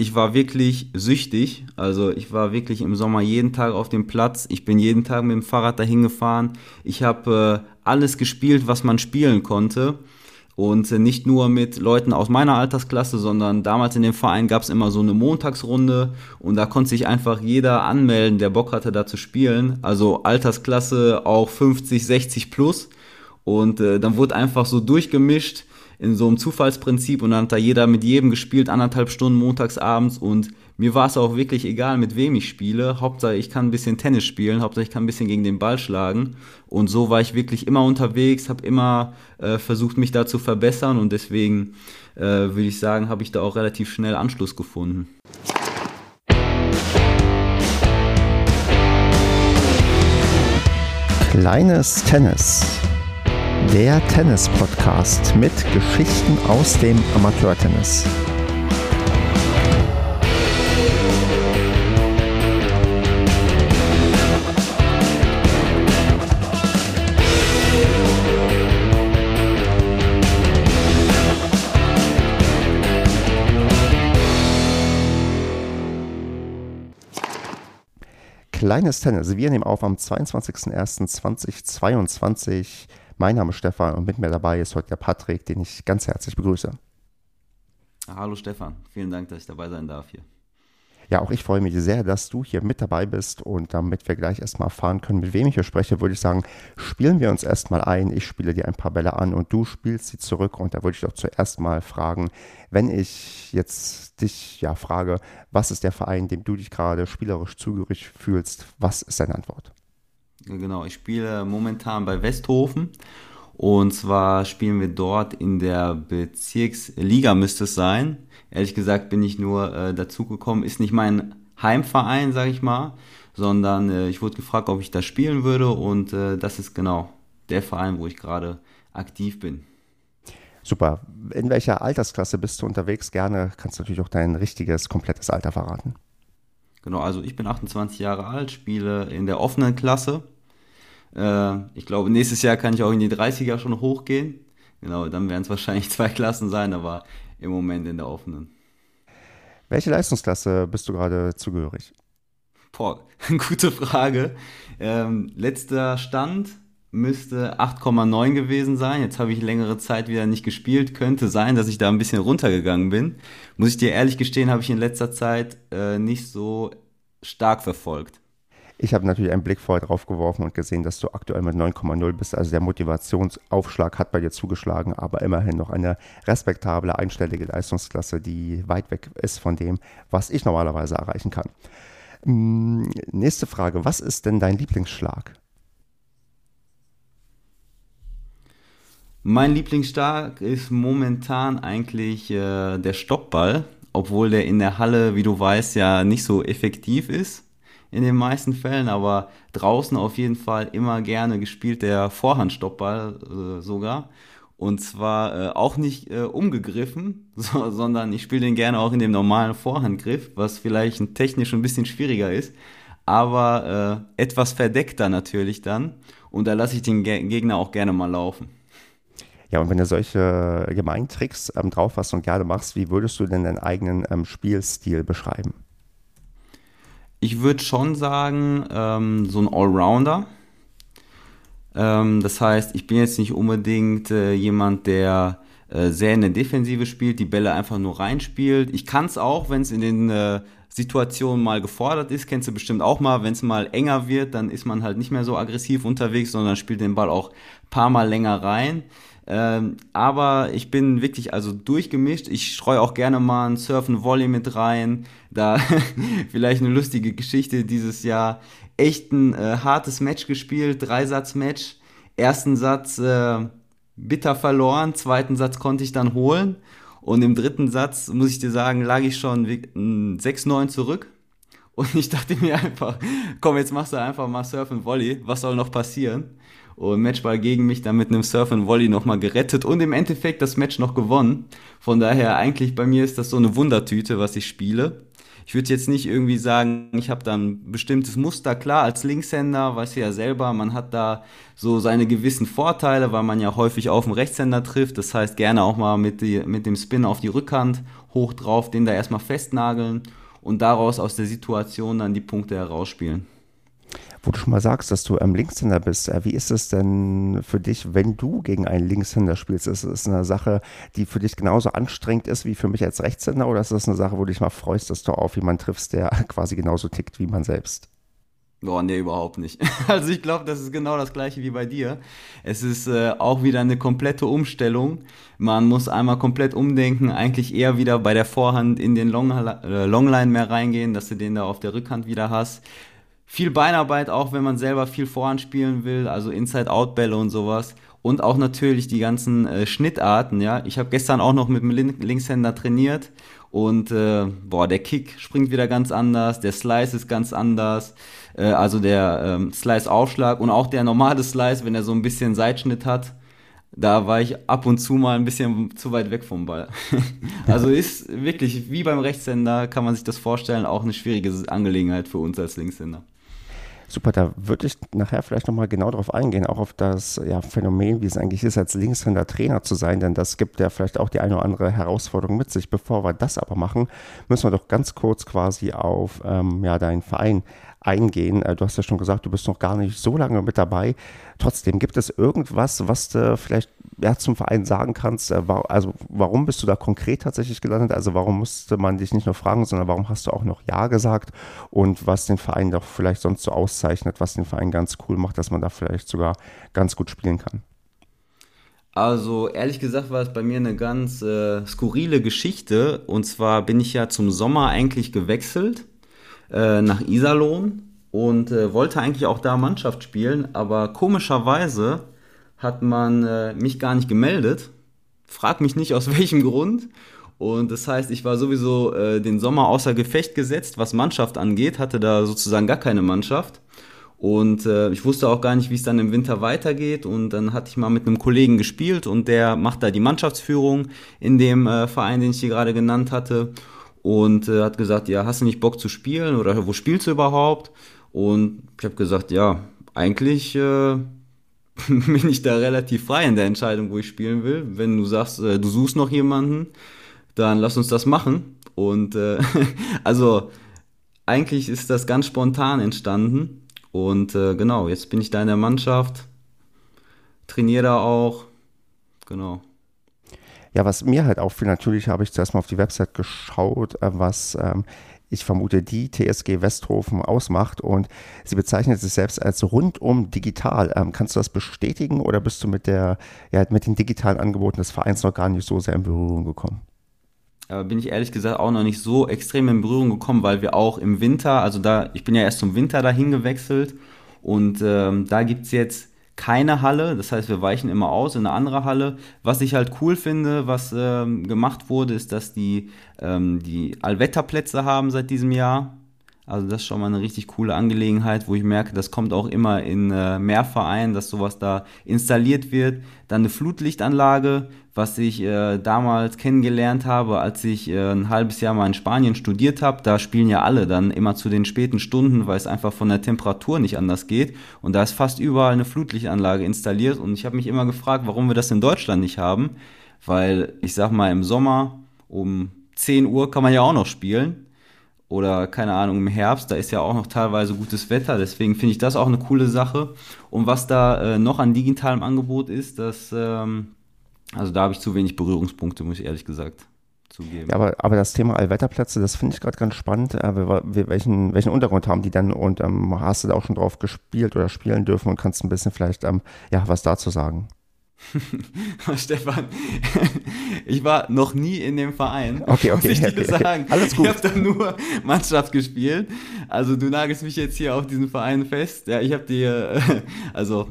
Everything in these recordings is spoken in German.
ich war wirklich süchtig. Also ich war wirklich im Sommer jeden Tag auf dem Platz. Ich bin jeden Tag mit dem Fahrrad dahin gefahren. Ich habe äh, alles gespielt, was man spielen konnte. Und äh, nicht nur mit Leuten aus meiner Altersklasse, sondern damals in dem Verein gab es immer so eine Montagsrunde und da konnte sich einfach jeder anmelden, der Bock hatte, da zu spielen. Also Altersklasse auch 50, 60 plus. Und äh, dann wurde einfach so durchgemischt in so einem Zufallsprinzip und dann hat da jeder mit jedem gespielt, anderthalb Stunden montags abends und mir war es auch wirklich egal, mit wem ich spiele. Hauptsache, ich kann ein bisschen Tennis spielen, Hauptsache, ich kann ein bisschen gegen den Ball schlagen. Und so war ich wirklich immer unterwegs, habe immer äh, versucht, mich da zu verbessern und deswegen äh, würde ich sagen, habe ich da auch relativ schnell Anschluss gefunden. Kleines Tennis der Tennis-Podcast mit Geschichten aus dem Amateurtennis. Kleines Tennis. Wir nehmen auf am 22.01.2022 mein Name ist Stefan und mit mir dabei ist heute der Patrick, den ich ganz herzlich begrüße. Hallo Stefan, vielen Dank, dass ich dabei sein darf hier. Ja, auch ich freue mich sehr, dass du hier mit dabei bist und damit wir gleich erstmal erfahren können, mit wem ich hier spreche, würde ich sagen, spielen wir uns erstmal ein. Ich spiele dir ein paar Bälle an und du spielst sie zurück und da würde ich doch zuerst mal fragen, wenn ich jetzt dich ja frage, was ist der Verein, dem du dich gerade spielerisch zugehörig fühlst, was ist deine Antwort? Genau, ich spiele momentan bei Westhofen. Und zwar spielen wir dort in der Bezirksliga, müsste es sein. Ehrlich gesagt bin ich nur äh, dazugekommen. Ist nicht mein Heimverein, sage ich mal, sondern äh, ich wurde gefragt, ob ich da spielen würde. Und äh, das ist genau der Verein, wo ich gerade aktiv bin. Super. In welcher Altersklasse bist du unterwegs? Gerne kannst du natürlich auch dein richtiges, komplettes Alter verraten. Genau, also ich bin 28 Jahre alt, spiele in der offenen Klasse. Äh, ich glaube, nächstes Jahr kann ich auch in die 30er schon hochgehen. Genau, dann werden es wahrscheinlich zwei Klassen sein, aber im Moment in der offenen. Welche Leistungsklasse bist du gerade zugehörig? Boah, gute Frage. Ähm, letzter Stand müsste 8,9 gewesen sein. Jetzt habe ich längere Zeit wieder nicht gespielt. Könnte sein, dass ich da ein bisschen runtergegangen bin. Muss ich dir ehrlich gestehen, habe ich in letzter Zeit äh, nicht so stark verfolgt. Ich habe natürlich einen Blick vorher drauf geworfen und gesehen, dass du aktuell mit 9,0 bist. Also der Motivationsaufschlag hat bei dir zugeschlagen, aber immerhin noch eine respektable einstellige Leistungsklasse, die weit weg ist von dem, was ich normalerweise erreichen kann. Hm, nächste Frage, was ist denn dein Lieblingsschlag? Mein Lieblingsstark ist momentan eigentlich äh, der Stoppball, obwohl der in der Halle, wie du weißt, ja nicht so effektiv ist in den meisten Fällen, aber draußen auf jeden Fall immer gerne gespielt der Vorhandstoppball äh, sogar. Und zwar äh, auch nicht äh, umgegriffen, so, sondern ich spiele den gerne auch in dem normalen Vorhandgriff, was vielleicht technisch ein bisschen schwieriger ist, aber äh, etwas verdeckter natürlich dann. Und da lasse ich den Ge Gegner auch gerne mal laufen. Ja, und wenn du solche Gemeintricks ähm, drauf hast und gerne machst, wie würdest du denn deinen eigenen ähm, Spielstil beschreiben? Ich würde schon sagen, ähm, so ein Allrounder. Ähm, das heißt, ich bin jetzt nicht unbedingt äh, jemand, der äh, sehr in der Defensive spielt, die Bälle einfach nur reinspielt. Ich kann es auch, wenn es in den äh, Situationen mal gefordert ist, kennst du bestimmt auch mal, wenn es mal enger wird, dann ist man halt nicht mehr so aggressiv unterwegs, sondern spielt den Ball auch ein paar Mal länger rein. Ähm, aber ich bin wirklich also durchgemischt. Ich streue auch gerne mal ein Surfen Volley mit rein. Da vielleicht eine lustige Geschichte dieses Jahr. Echt ein äh, hartes Match gespielt, Dreisatz-Match. Ersten Satz äh, bitter verloren, zweiten Satz konnte ich dann holen. Und im dritten Satz, muss ich dir sagen, lag ich schon 6-9 zurück. Und ich dachte mir einfach, komm, jetzt machst du einfach mal Surf und Volley. Was soll noch passieren? Und Matchball gegen mich dann mit einem Surf und Volley nochmal gerettet und im Endeffekt das Match noch gewonnen. Von daher eigentlich bei mir ist das so eine Wundertüte, was ich spiele. Ich würde jetzt nicht irgendwie sagen, ich habe da ein bestimmtes Muster. Klar, als Linkshänder, weißt du ja selber, man hat da so seine gewissen Vorteile, weil man ja häufig auf den Rechtshänder trifft. Das heißt, gerne auch mal mit, die, mit dem Spin auf die Rückhand hoch drauf, den da erstmal festnageln und daraus aus der Situation dann die Punkte herausspielen. Wo du schon mal sagst, dass du ähm, Linkshänder bist, äh, wie ist es denn für dich, wenn du gegen einen Linkshänder spielst? Ist es eine Sache, die für dich genauso anstrengend ist wie für mich als Rechtshänder oder ist das eine Sache, wo du dich mal freust, dass du auf jemanden triffst, der quasi genauso tickt wie man selbst? Boah, nee, überhaupt nicht. Also ich glaube, das ist genau das gleiche wie bei dir. Es ist äh, auch wieder eine komplette Umstellung. Man muss einmal komplett umdenken, eigentlich eher wieder bei der Vorhand in den Long, äh, Longline mehr reingehen, dass du den da auf der Rückhand wieder hast viel Beinarbeit auch, wenn man selber viel Vorhand spielen will, also Inside-Out-Bälle und sowas. Und auch natürlich die ganzen äh, Schnittarten, ja. Ich habe gestern auch noch mit dem Lin Linkshänder trainiert und äh, boah, der Kick springt wieder ganz anders, der Slice ist ganz anders, äh, also der ähm, Slice-Aufschlag und auch der normale Slice, wenn er so ein bisschen Seitschnitt hat, da war ich ab und zu mal ein bisschen zu weit weg vom Ball. also ist wirklich, wie beim Rechtshänder, kann man sich das vorstellen, auch eine schwierige Angelegenheit für uns als Linkshänder. Super, da würde ich nachher vielleicht nochmal genau darauf eingehen, auch auf das ja, Phänomen, wie es eigentlich ist, als Linkshänder Trainer zu sein, denn das gibt ja vielleicht auch die eine oder andere Herausforderung mit sich. Bevor wir das aber machen, müssen wir doch ganz kurz quasi auf ähm, ja, deinen Verein eingehen. Äh, du hast ja schon gesagt, du bist noch gar nicht so lange mit dabei. Trotzdem, gibt es irgendwas, was du vielleicht ja, zum Verein sagen kannst? Äh, also warum bist du da konkret tatsächlich gelandet? Also warum musste man dich nicht nur fragen, sondern warum hast du auch noch Ja gesagt? Und was den Verein doch vielleicht sonst so auszeichnet, was den Verein ganz cool macht, dass man da vielleicht sogar ganz gut spielen kann? Also ehrlich gesagt war es bei mir eine ganz äh, skurrile Geschichte. Und zwar bin ich ja zum Sommer eigentlich gewechselt äh, nach Iserlohn und äh, wollte eigentlich auch da Mannschaft spielen, aber komischerweise hat man äh, mich gar nicht gemeldet. Frag mich nicht aus welchem Grund. Und das heißt, ich war sowieso äh, den Sommer außer Gefecht gesetzt, was Mannschaft angeht, hatte da sozusagen gar keine Mannschaft. Und äh, ich wusste auch gar nicht, wie es dann im Winter weitergeht. Und dann hatte ich mal mit einem Kollegen gespielt und der macht da die Mannschaftsführung in dem äh, Verein, den ich hier gerade genannt hatte und äh, hat gesagt, ja, hast du nicht Bock zu spielen oder wo spielst du überhaupt? Und ich habe gesagt, ja, eigentlich äh, bin ich da relativ frei in der Entscheidung, wo ich spielen will. Wenn du sagst, äh, du suchst noch jemanden, dann lass uns das machen. Und äh, also eigentlich ist das ganz spontan entstanden. Und äh, genau, jetzt bin ich da in der Mannschaft, trainiere da auch. Genau. Ja, was mir halt auffiel, natürlich habe ich zuerst mal auf die Website geschaut, äh, was ähm, ich vermute, die TSG Westhofen ausmacht und sie bezeichnet sich selbst als rundum digital. Ähm, kannst du das bestätigen oder bist du mit der, ja, mit den digitalen Angeboten des Vereins noch gar nicht so sehr in Berührung gekommen? Aber bin ich ehrlich gesagt auch noch nicht so extrem in Berührung gekommen, weil wir auch im Winter, also da, ich bin ja erst zum Winter dahin gewechselt und ähm, da gibt es jetzt keine Halle. Das heißt, wir weichen immer aus in eine andere Halle. Was ich halt cool finde, was ähm, gemacht wurde, ist, dass die ähm, die Allwetterplätze haben seit diesem Jahr. Also das ist schon mal eine richtig coole Angelegenheit, wo ich merke, das kommt auch immer in äh, mehr Vereinen, dass sowas da installiert wird. Dann eine Flutlichtanlage, was ich äh, damals kennengelernt habe, als ich äh, ein halbes Jahr mal in Spanien studiert habe. Da spielen ja alle dann immer zu den späten Stunden, weil es einfach von der Temperatur nicht anders geht. Und da ist fast überall eine Flutlichtanlage installiert. Und ich habe mich immer gefragt, warum wir das in Deutschland nicht haben. Weil ich sag mal, im Sommer um 10 Uhr kann man ja auch noch spielen. Oder keine Ahnung, im Herbst, da ist ja auch noch teilweise gutes Wetter. Deswegen finde ich das auch eine coole Sache. Und was da äh, noch an digitalem Angebot ist, dass ähm, also da habe ich zu wenig Berührungspunkte, muss ich ehrlich gesagt zugeben. Ja, aber, aber das Thema Allwetterplätze, das finde ich gerade ganz spannend. Äh, welchen, welchen Untergrund haben die dann und ähm, hast du da auch schon drauf gespielt oder spielen dürfen und kannst ein bisschen vielleicht ähm, ja, was dazu sagen? Stefan, ich war noch nie in dem Verein. Okay, okay. Muss ich okay, dir sagen. Okay. Alles gut. Ich habe da nur Mannschaft gespielt. Also du nagelst mich jetzt hier auf diesen Verein fest. Ja, ich habe dir, also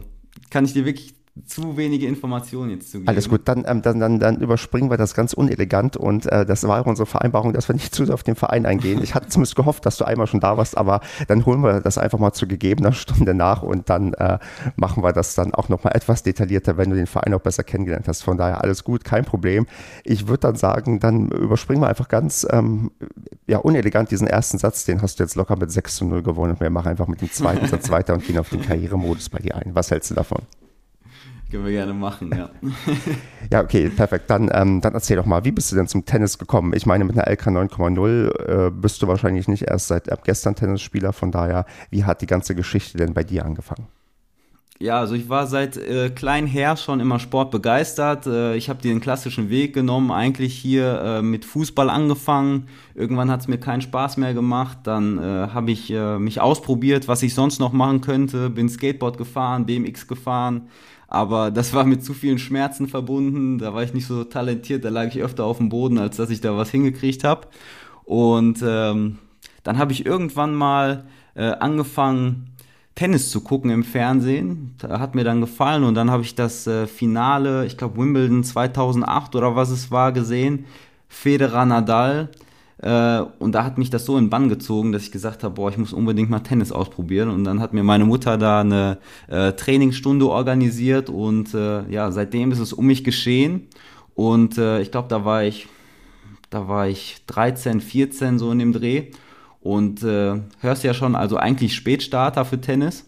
kann ich dir wirklich zu wenige Informationen jetzt zu geben. Alles gut, dann, ähm, dann, dann, dann überspringen wir das ganz unelegant und äh, das war auch unsere Vereinbarung, dass wir nicht zu sehr auf den Verein eingehen. Ich hatte zumindest gehofft, dass du einmal schon da warst, aber dann holen wir das einfach mal zu gegebener Stunde nach und dann äh, machen wir das dann auch nochmal etwas detaillierter, wenn du den Verein auch besser kennengelernt hast. Von daher alles gut, kein Problem. Ich würde dann sagen, dann überspringen wir einfach ganz ähm, ja, unelegant diesen ersten Satz, den hast du jetzt locker mit 6 zu 0 gewonnen und wir machen einfach mit dem zweiten Satz weiter und gehen auf den Karrieremodus bei dir ein. Was hältst du davon? Können wir gerne machen, ja. ja, okay, perfekt. Dann, ähm, dann erzähl doch mal, wie bist du denn zum Tennis gekommen? Ich meine, mit einer LK 9,0 äh, bist du wahrscheinlich nicht erst seit äh, gestern Tennisspieler, von daher, wie hat die ganze Geschichte denn bei dir angefangen? Ja, also ich war seit äh, klein her schon immer sportbegeistert. Äh, ich habe den klassischen Weg genommen, eigentlich hier äh, mit Fußball angefangen. Irgendwann hat es mir keinen Spaß mehr gemacht. Dann äh, habe ich äh, mich ausprobiert, was ich sonst noch machen könnte. Bin Skateboard gefahren, BMX gefahren, aber das war mit zu vielen Schmerzen verbunden. Da war ich nicht so talentiert, da lag ich öfter auf dem Boden, als dass ich da was hingekriegt habe. Und ähm, dann habe ich irgendwann mal äh, angefangen, Tennis zu gucken im Fernsehen. Hat mir dann gefallen und dann habe ich das äh, Finale, ich glaube Wimbledon 2008 oder was es war, gesehen. Federer Nadal. Äh, und da hat mich das so in Bann gezogen, dass ich gesagt habe, boah, ich muss unbedingt mal Tennis ausprobieren. Und dann hat mir meine Mutter da eine äh, Trainingsstunde organisiert und äh, ja, seitdem ist es um mich geschehen. Und äh, ich glaube, da war ich, da war ich 13, 14 so in dem Dreh. Und äh, hörst ja schon, also eigentlich Spätstarter für Tennis.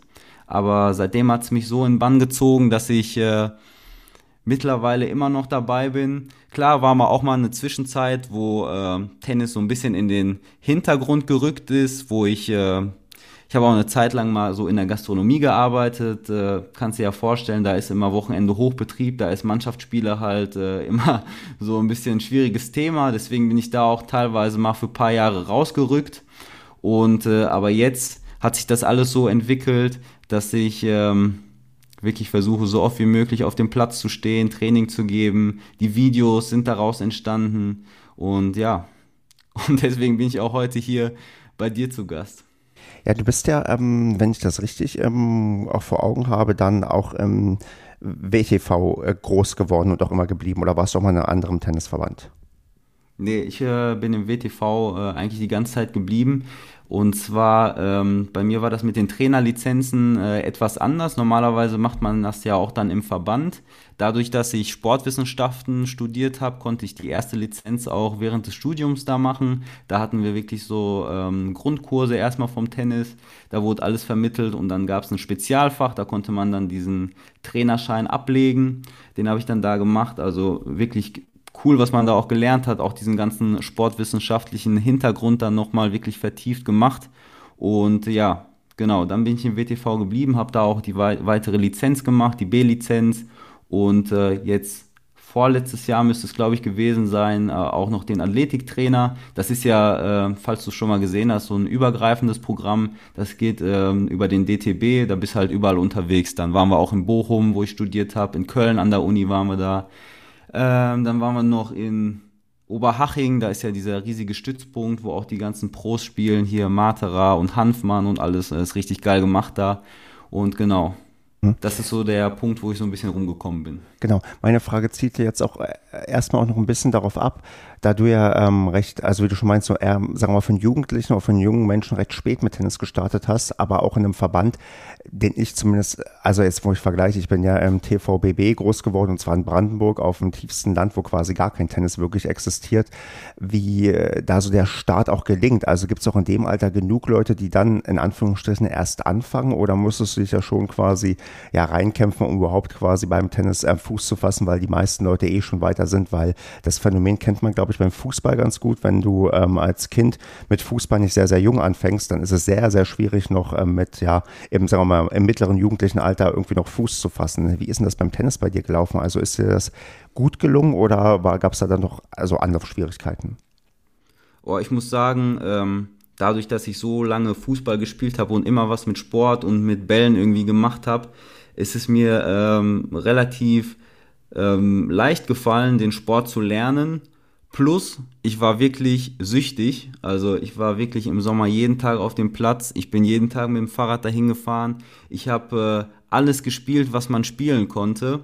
Aber seitdem hat es mich so in Bann gezogen, dass ich mittlerweile immer noch dabei bin. Klar war mal auch mal eine Zwischenzeit, wo äh, Tennis so ein bisschen in den Hintergrund gerückt ist, wo ich, äh, ich habe auch eine Zeit lang mal so in der Gastronomie gearbeitet. Äh, kannst dir ja vorstellen, da ist immer Wochenende Hochbetrieb, da ist Mannschaftsspiele halt äh, immer so ein bisschen ein schwieriges Thema. Deswegen bin ich da auch teilweise mal für ein paar Jahre rausgerückt. Und äh, aber jetzt hat sich das alles so entwickelt, dass ich ähm, wirklich versuche, so oft wie möglich auf dem Platz zu stehen, Training zu geben. Die Videos sind daraus entstanden. Und ja, und deswegen bin ich auch heute hier bei dir zu Gast. Ja, du bist ja, ähm, wenn ich das richtig ähm, auch vor Augen habe, dann auch im WTV äh, groß geworden und auch immer geblieben. Oder warst du auch mal in einem anderen Tennisverband? Nee, ich äh, bin im WTV äh, eigentlich die ganze Zeit geblieben. Und zwar, ähm, bei mir war das mit den Trainerlizenzen äh, etwas anders. Normalerweise macht man das ja auch dann im Verband. Dadurch, dass ich Sportwissenschaften studiert habe, konnte ich die erste Lizenz auch während des Studiums da machen. Da hatten wir wirklich so ähm, Grundkurse erstmal vom Tennis. Da wurde alles vermittelt und dann gab es ein Spezialfach. Da konnte man dann diesen Trainerschein ablegen. Den habe ich dann da gemacht. Also wirklich cool, was man da auch gelernt hat, auch diesen ganzen sportwissenschaftlichen Hintergrund dann nochmal wirklich vertieft gemacht. Und ja, genau, dann bin ich im WTV geblieben, habe da auch die weitere Lizenz gemacht, die B-Lizenz und äh, jetzt vorletztes Jahr müsste es, glaube ich, gewesen sein, äh, auch noch den Athletiktrainer. Das ist ja, äh, falls du es schon mal gesehen hast, so ein übergreifendes Programm. Das geht äh, über den DTB, da bist halt überall unterwegs. Dann waren wir auch in Bochum, wo ich studiert habe, in Köln an der Uni waren wir da. Ähm, dann waren wir noch in Oberhaching, da ist ja dieser riesige Stützpunkt, wo auch die ganzen Pros spielen, hier Matera und Hanfmann und alles, das ist richtig geil gemacht da. Und genau, hm. das ist so der Punkt, wo ich so ein bisschen rumgekommen bin. Genau, meine Frage zielt jetzt auch äh, erstmal auch noch ein bisschen darauf ab, da du ja ähm, recht, also wie du schon meinst, so eher, sagen wir mal, von Jugendlichen oder von jungen Menschen recht spät mit Tennis gestartet hast, aber auch in einem Verband, den ich zumindest, also jetzt wo ich vergleiche, ich bin ja im TVBB groß geworden und zwar in Brandenburg auf dem tiefsten Land, wo quasi gar kein Tennis wirklich existiert, wie äh, da so der Start auch gelingt. Also gibt es auch in dem Alter genug Leute, die dann in Anführungsstrichen erst anfangen? Oder musstest du dich ja schon quasi ja reinkämpfen, um überhaupt quasi beim Tennis äh, Fuß zu fassen, weil die meisten Leute eh schon weiter sind, weil das Phänomen kennt man, glaube glaube ich, beim Fußball ganz gut. Wenn du ähm, als Kind mit Fußball nicht sehr, sehr jung anfängst, dann ist es sehr, sehr schwierig, noch ähm, mit, ja, eben, sagen wir mal, im mittleren jugendlichen Alter irgendwie noch Fuß zu fassen. Wie ist denn das beim Tennis bei dir gelaufen? Also ist dir das gut gelungen oder gab es da dann noch also andere Schwierigkeiten? Oh, ich muss sagen, ähm, dadurch, dass ich so lange Fußball gespielt habe und immer was mit Sport und mit Bällen irgendwie gemacht habe, ist es mir ähm, relativ ähm, leicht gefallen, den Sport zu lernen Plus, ich war wirklich süchtig. Also ich war wirklich im Sommer jeden Tag auf dem Platz. Ich bin jeden Tag mit dem Fahrrad dahin gefahren. Ich habe äh, alles gespielt, was man spielen konnte.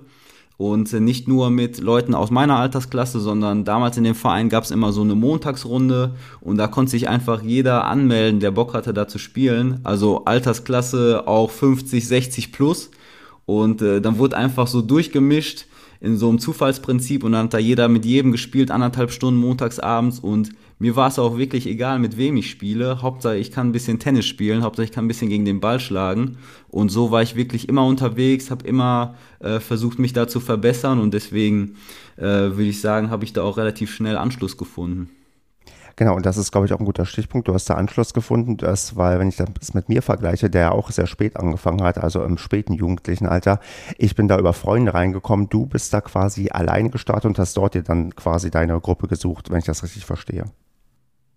Und nicht nur mit Leuten aus meiner Altersklasse, sondern damals in dem Verein gab es immer so eine Montagsrunde und da konnte sich einfach jeder anmelden, der Bock hatte, da zu spielen. Also Altersklasse auch 50, 60 plus. Und äh, dann wurde einfach so durchgemischt in so einem Zufallsprinzip und dann hat da jeder mit jedem gespielt, anderthalb Stunden montags abends und mir war es auch wirklich egal, mit wem ich spiele. Hauptsache, ich kann ein bisschen Tennis spielen, Hauptsache, ich kann ein bisschen gegen den Ball schlagen. Und so war ich wirklich immer unterwegs, habe immer äh, versucht, mich da zu verbessern und deswegen äh, würde ich sagen, habe ich da auch relativ schnell Anschluss gefunden. Genau, und das ist, glaube ich, auch ein guter Stichpunkt. Du hast da Anschluss gefunden, das, weil, wenn ich das mit mir vergleiche, der ja auch sehr spät angefangen hat, also im späten jugendlichen Alter, ich bin da über Freunde reingekommen, du bist da quasi alleine gestartet und hast dort dir dann quasi deine Gruppe gesucht, wenn ich das richtig verstehe.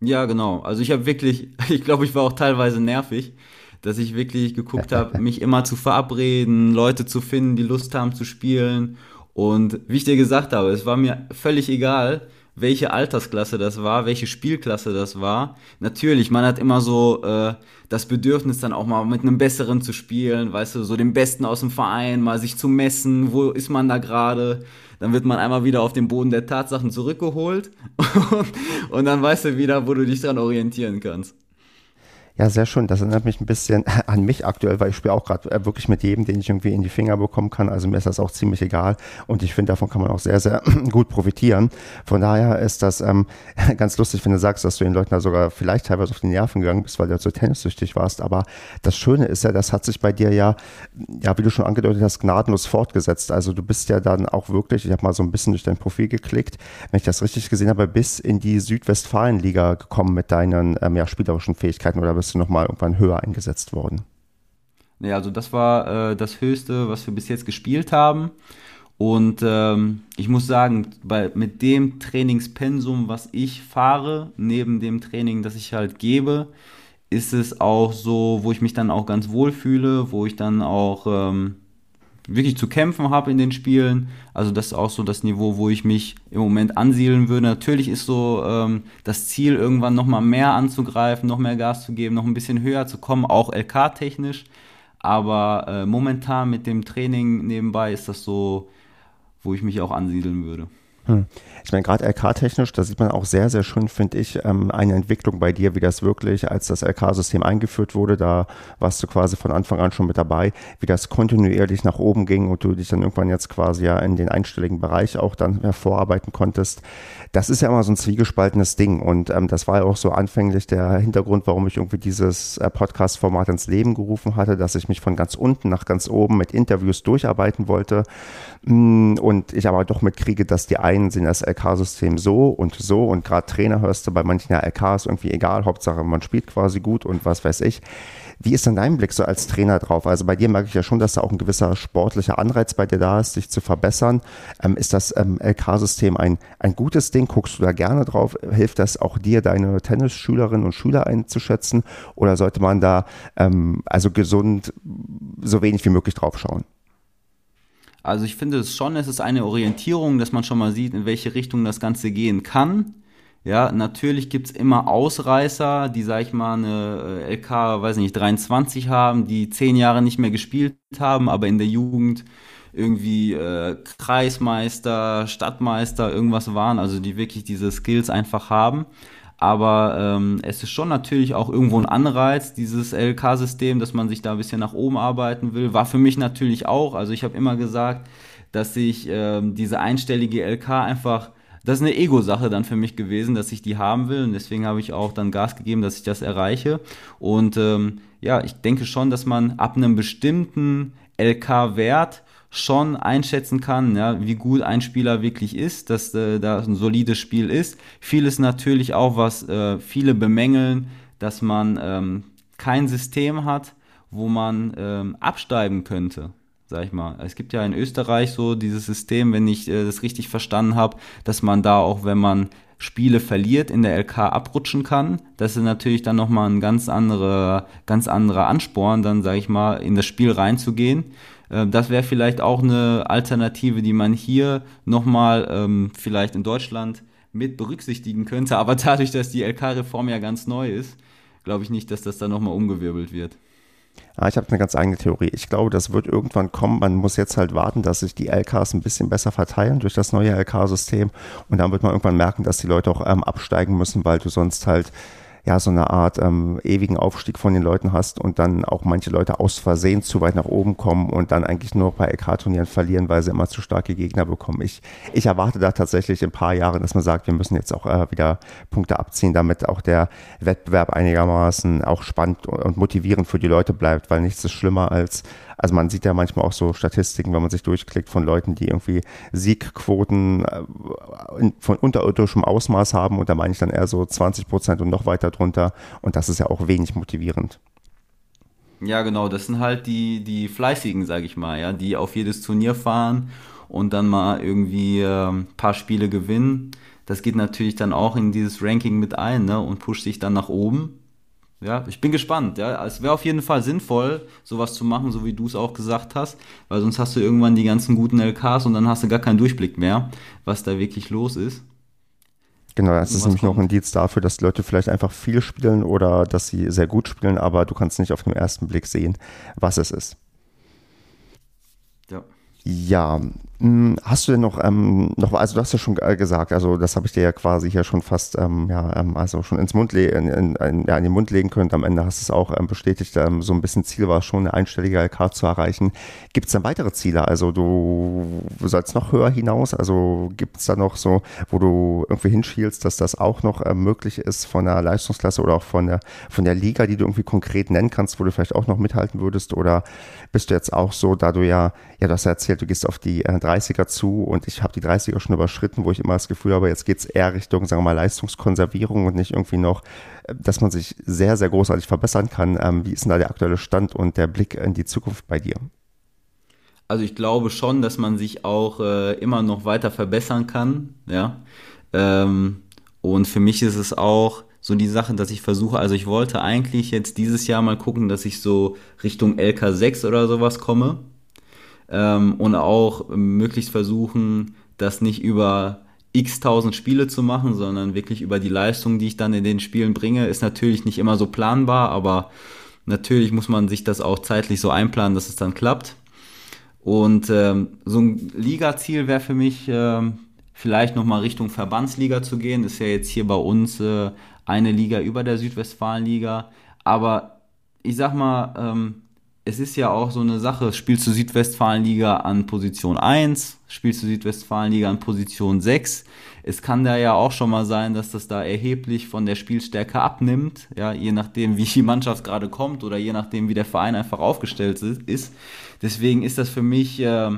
Ja, genau. Also ich habe wirklich, ich glaube, ich war auch teilweise nervig, dass ich wirklich geguckt habe, mich immer zu verabreden, Leute zu finden, die Lust haben zu spielen. Und wie ich dir gesagt habe, es war mir völlig egal, welche Altersklasse das war, welche Spielklasse das war. Natürlich, man hat immer so äh, das Bedürfnis dann auch mal mit einem Besseren zu spielen, weißt du, so dem Besten aus dem Verein, mal sich zu messen, wo ist man da gerade. Dann wird man einmal wieder auf den Boden der Tatsachen zurückgeholt und, und dann weißt du wieder, wo du dich dran orientieren kannst. Ja, sehr schön. Das erinnert mich ein bisschen an mich aktuell, weil ich spiele auch gerade äh, wirklich mit jedem, den ich irgendwie in die Finger bekommen kann. Also mir ist das auch ziemlich egal. Und ich finde, davon kann man auch sehr, sehr gut profitieren. Von daher ist das ähm, ganz lustig, wenn du sagst, dass du den Leuten da sogar vielleicht teilweise auf die Nerven gegangen bist, weil du so tennissüchtig warst. Aber das Schöne ist ja, das hat sich bei dir ja, ja, wie du schon angedeutet hast, gnadenlos fortgesetzt. Also du bist ja dann auch wirklich, ich habe mal so ein bisschen durch dein Profil geklickt, wenn ich das richtig gesehen habe, bis in die Südwestfalen-Liga gekommen mit deinen ähm, ja, spielerischen Fähigkeiten oder bist du nochmal irgendwann höher eingesetzt worden? Ja, also das war äh, das Höchste, was wir bis jetzt gespielt haben. Und ähm, ich muss sagen, bei, mit dem Trainingspensum, was ich fahre, neben dem Training, das ich halt gebe, ist es auch so, wo ich mich dann auch ganz wohl fühle, wo ich dann auch ähm, wirklich zu kämpfen habe in den Spielen. Also das ist auch so das Niveau, wo ich mich im Moment ansiedeln würde. Natürlich ist so ähm, das Ziel, irgendwann nochmal mehr anzugreifen, noch mehr Gas zu geben, noch ein bisschen höher zu kommen, auch LK-technisch. Aber äh, momentan mit dem Training nebenbei ist das so, wo ich mich auch ansiedeln würde. Hm. Ich meine, gerade LK-technisch, da sieht man auch sehr, sehr schön, finde ich, ähm, eine Entwicklung bei dir, wie das wirklich, als das LK-System eingeführt wurde, da warst du quasi von Anfang an schon mit dabei, wie das kontinuierlich nach oben ging und du dich dann irgendwann jetzt quasi ja in den einstelligen Bereich auch dann hervorarbeiten konntest. Das ist ja immer so ein zwiegespaltenes Ding und ähm, das war ja auch so anfänglich der Hintergrund, warum ich irgendwie dieses äh, Podcast-Format ins Leben gerufen hatte, dass ich mich von ganz unten nach ganz oben mit Interviews durcharbeiten wollte mm, und ich aber doch mitkriege, dass die einen sehen das LK-System so und so und gerade Trainer hörst du bei manchen ja LK ist irgendwie egal, Hauptsache man spielt quasi gut und was weiß ich. Wie ist denn dein Blick so als Trainer drauf? Also bei dir merke ich ja schon, dass da auch ein gewisser sportlicher Anreiz bei dir da ist, dich zu verbessern. Ähm, ist das ähm, LK-System ein, ein gutes Ding? Guckst du da gerne drauf? Hilft das auch dir, deine Tennisschülerinnen und Schüler einzuschätzen? Oder sollte man da ähm, also gesund so wenig wie möglich drauf schauen? Also ich finde es schon, es ist eine Orientierung, dass man schon mal sieht, in welche Richtung das Ganze gehen kann. Ja, natürlich gibt's immer Ausreißer, die, sag ich mal, eine äh, LK, weiß nicht, 23 haben, die zehn Jahre nicht mehr gespielt haben, aber in der Jugend irgendwie äh, Kreismeister, Stadtmeister, irgendwas waren, also die wirklich diese Skills einfach haben. Aber ähm, es ist schon natürlich auch irgendwo ein Anreiz, dieses LK-System, dass man sich da ein bisschen nach oben arbeiten will. War für mich natürlich auch. Also ich habe immer gesagt, dass ich ähm, diese einstellige LK einfach, das ist eine Ego-Sache dann für mich gewesen, dass ich die haben will. Und deswegen habe ich auch dann Gas gegeben, dass ich das erreiche. Und ähm, ja, ich denke schon, dass man ab einem bestimmten LK-Wert schon einschätzen kann, ja, wie gut ein Spieler wirklich ist, dass äh, da ein solides Spiel ist. Vieles natürlich auch, was äh, viele bemängeln, dass man ähm, kein System hat, wo man ähm, absteigen könnte, sag ich mal. Es gibt ja in Österreich so dieses System, wenn ich äh, das richtig verstanden habe, dass man da auch, wenn man Spiele verliert, in der LK abrutschen kann. Das ist natürlich dann nochmal ein ganz anderer, ganz anderer Ansporn, dann sage ich mal, in das Spiel reinzugehen. Äh, das wäre vielleicht auch eine Alternative, die man hier nochmal ähm, vielleicht in Deutschland mit berücksichtigen könnte. Aber dadurch, dass die LK-Reform ja ganz neu ist, glaube ich nicht, dass das dann nochmal umgewirbelt wird. Ah, ich habe eine ganz eigene Theorie. Ich glaube, das wird irgendwann kommen. Man muss jetzt halt warten, dass sich die LKs ein bisschen besser verteilen durch das neue LK-System. Und dann wird man irgendwann merken, dass die Leute auch ähm, absteigen müssen, weil du sonst halt ja, so eine Art ähm, ewigen Aufstieg von den Leuten hast und dann auch manche Leute aus Versehen zu weit nach oben kommen und dann eigentlich nur bei LK-Turnieren verlieren, weil sie immer zu starke Gegner bekommen. Ich, ich erwarte da tatsächlich in ein paar Jahren, dass man sagt, wir müssen jetzt auch äh, wieder Punkte abziehen, damit auch der Wettbewerb einigermaßen auch spannend und motivierend für die Leute bleibt, weil nichts ist schlimmer als also man sieht ja manchmal auch so Statistiken, wenn man sich durchklickt von Leuten, die irgendwie Siegquoten äh, von unterirdischem Ausmaß haben und da meine ich dann eher so 20 Prozent und noch weiter drunter und das ist ja auch wenig motivierend. Ja, genau, das sind halt die, die Fleißigen, sag ich mal, ja, die auf jedes Turnier fahren und dann mal irgendwie ein paar Spiele gewinnen. Das geht natürlich dann auch in dieses Ranking mit ein ne, und pusht sich dann nach oben. Ja, ich bin gespannt. Ja, es wäre auf jeden Fall sinnvoll, sowas zu machen, so wie du es auch gesagt hast, weil sonst hast du irgendwann die ganzen guten LKs und dann hast du gar keinen Durchblick mehr, was da wirklich los ist. Genau, das ist nämlich kommt. noch ein Indiz dafür, dass Leute vielleicht einfach viel spielen oder dass sie sehr gut spielen, aber du kannst nicht auf den ersten Blick sehen, was es ist. Ja. Ja, hast du denn noch, ähm, noch, also du hast ja schon gesagt, also das habe ich dir ja quasi hier schon fast, ähm, ja, ähm, also schon ins Mund in, in, in, ja, in den Mund legen können. Am Ende hast du es auch ähm, bestätigt, ähm, so ein bisschen Ziel war schon, eine einstellige LK zu erreichen. Gibt es dann weitere Ziele? Also du, du sollst noch höher hinaus? Also gibt es da noch so, wo du irgendwie hinschielst, dass das auch noch ähm, möglich ist von der Leistungsklasse oder auch von der, von der Liga, die du irgendwie konkret nennen kannst, wo du vielleicht auch noch mithalten würdest? Oder bist du jetzt auch so, da du ja, ja, du hast ja erzählt, du gehst auf die äh, 30er zu und ich habe die 30er schon überschritten, wo ich immer das Gefühl habe, jetzt geht es eher Richtung, sagen wir mal, Leistungskonservierung und nicht irgendwie noch, äh, dass man sich sehr, sehr großartig verbessern kann. Ähm, wie ist denn da der aktuelle Stand und der Blick in die Zukunft bei dir? Also ich glaube schon, dass man sich auch äh, immer noch weiter verbessern kann, ja. Ähm, und für mich ist es auch so die Sache, dass ich versuche, also ich wollte eigentlich jetzt dieses Jahr mal gucken, dass ich so Richtung LK6 oder sowas komme ähm, und auch möglichst versuchen, das nicht über x tausend Spiele zu machen, sondern wirklich über die Leistung, die ich dann in den Spielen bringe, ist natürlich nicht immer so planbar, aber natürlich muss man sich das auch zeitlich so einplanen, dass es dann klappt. Und ähm, so ein Ligaziel wäre für mich ähm, vielleicht nochmal Richtung Verbandsliga zu gehen. Ist ja jetzt hier bei uns äh, eine Liga über der Südwestfalenliga. Aber ich sag mal, ähm, es ist ja auch so eine Sache, spielst du Südwestfalenliga an Position 1, spielst du Südwestfalenliga an Position 6. Es kann da ja auch schon mal sein, dass das da erheblich von der Spielstärke abnimmt, ja, je nachdem, wie die Mannschaft gerade kommt oder je nachdem, wie der Verein einfach aufgestellt ist. Deswegen ist das für mich äh,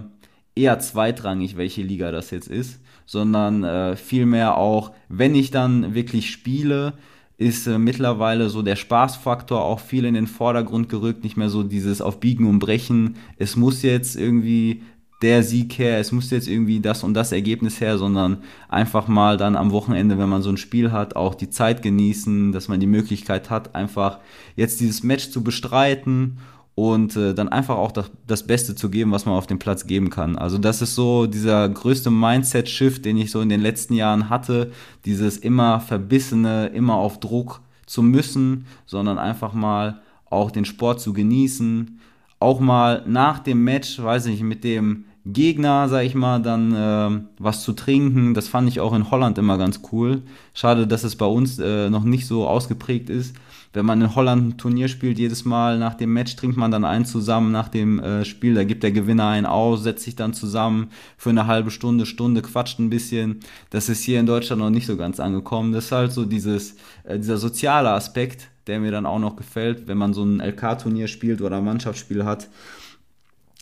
eher zweitrangig, welche Liga das jetzt ist, sondern äh, vielmehr auch, wenn ich dann wirklich spiele, ist äh, mittlerweile so der Spaßfaktor auch viel in den Vordergrund gerückt, nicht mehr so dieses auf Biegen und Brechen, es muss jetzt irgendwie der Sieg her, es muss jetzt irgendwie das und das Ergebnis her, sondern einfach mal dann am Wochenende, wenn man so ein Spiel hat, auch die Zeit genießen, dass man die Möglichkeit hat, einfach jetzt dieses Match zu bestreiten und äh, dann einfach auch das, das Beste zu geben, was man auf dem Platz geben kann. Also das ist so dieser größte Mindset-Shift, den ich so in den letzten Jahren hatte, dieses immer verbissene, immer auf Druck zu müssen, sondern einfach mal auch den Sport zu genießen, auch mal nach dem Match, weiß ich, mit dem Gegner, sag ich mal, dann äh, was zu trinken. Das fand ich auch in Holland immer ganz cool. Schade, dass es bei uns äh, noch nicht so ausgeprägt ist wenn man in Holland ein Turnier spielt, jedes Mal nach dem Match trinkt man dann einen zusammen nach dem äh, Spiel, da gibt der Gewinner einen aus, setzt sich dann zusammen für eine halbe Stunde, Stunde, quatscht ein bisschen. Das ist hier in Deutschland noch nicht so ganz angekommen. Das ist halt so dieses, äh, dieser soziale Aspekt, der mir dann auch noch gefällt, wenn man so ein LK-Turnier spielt oder ein Mannschaftsspiel hat.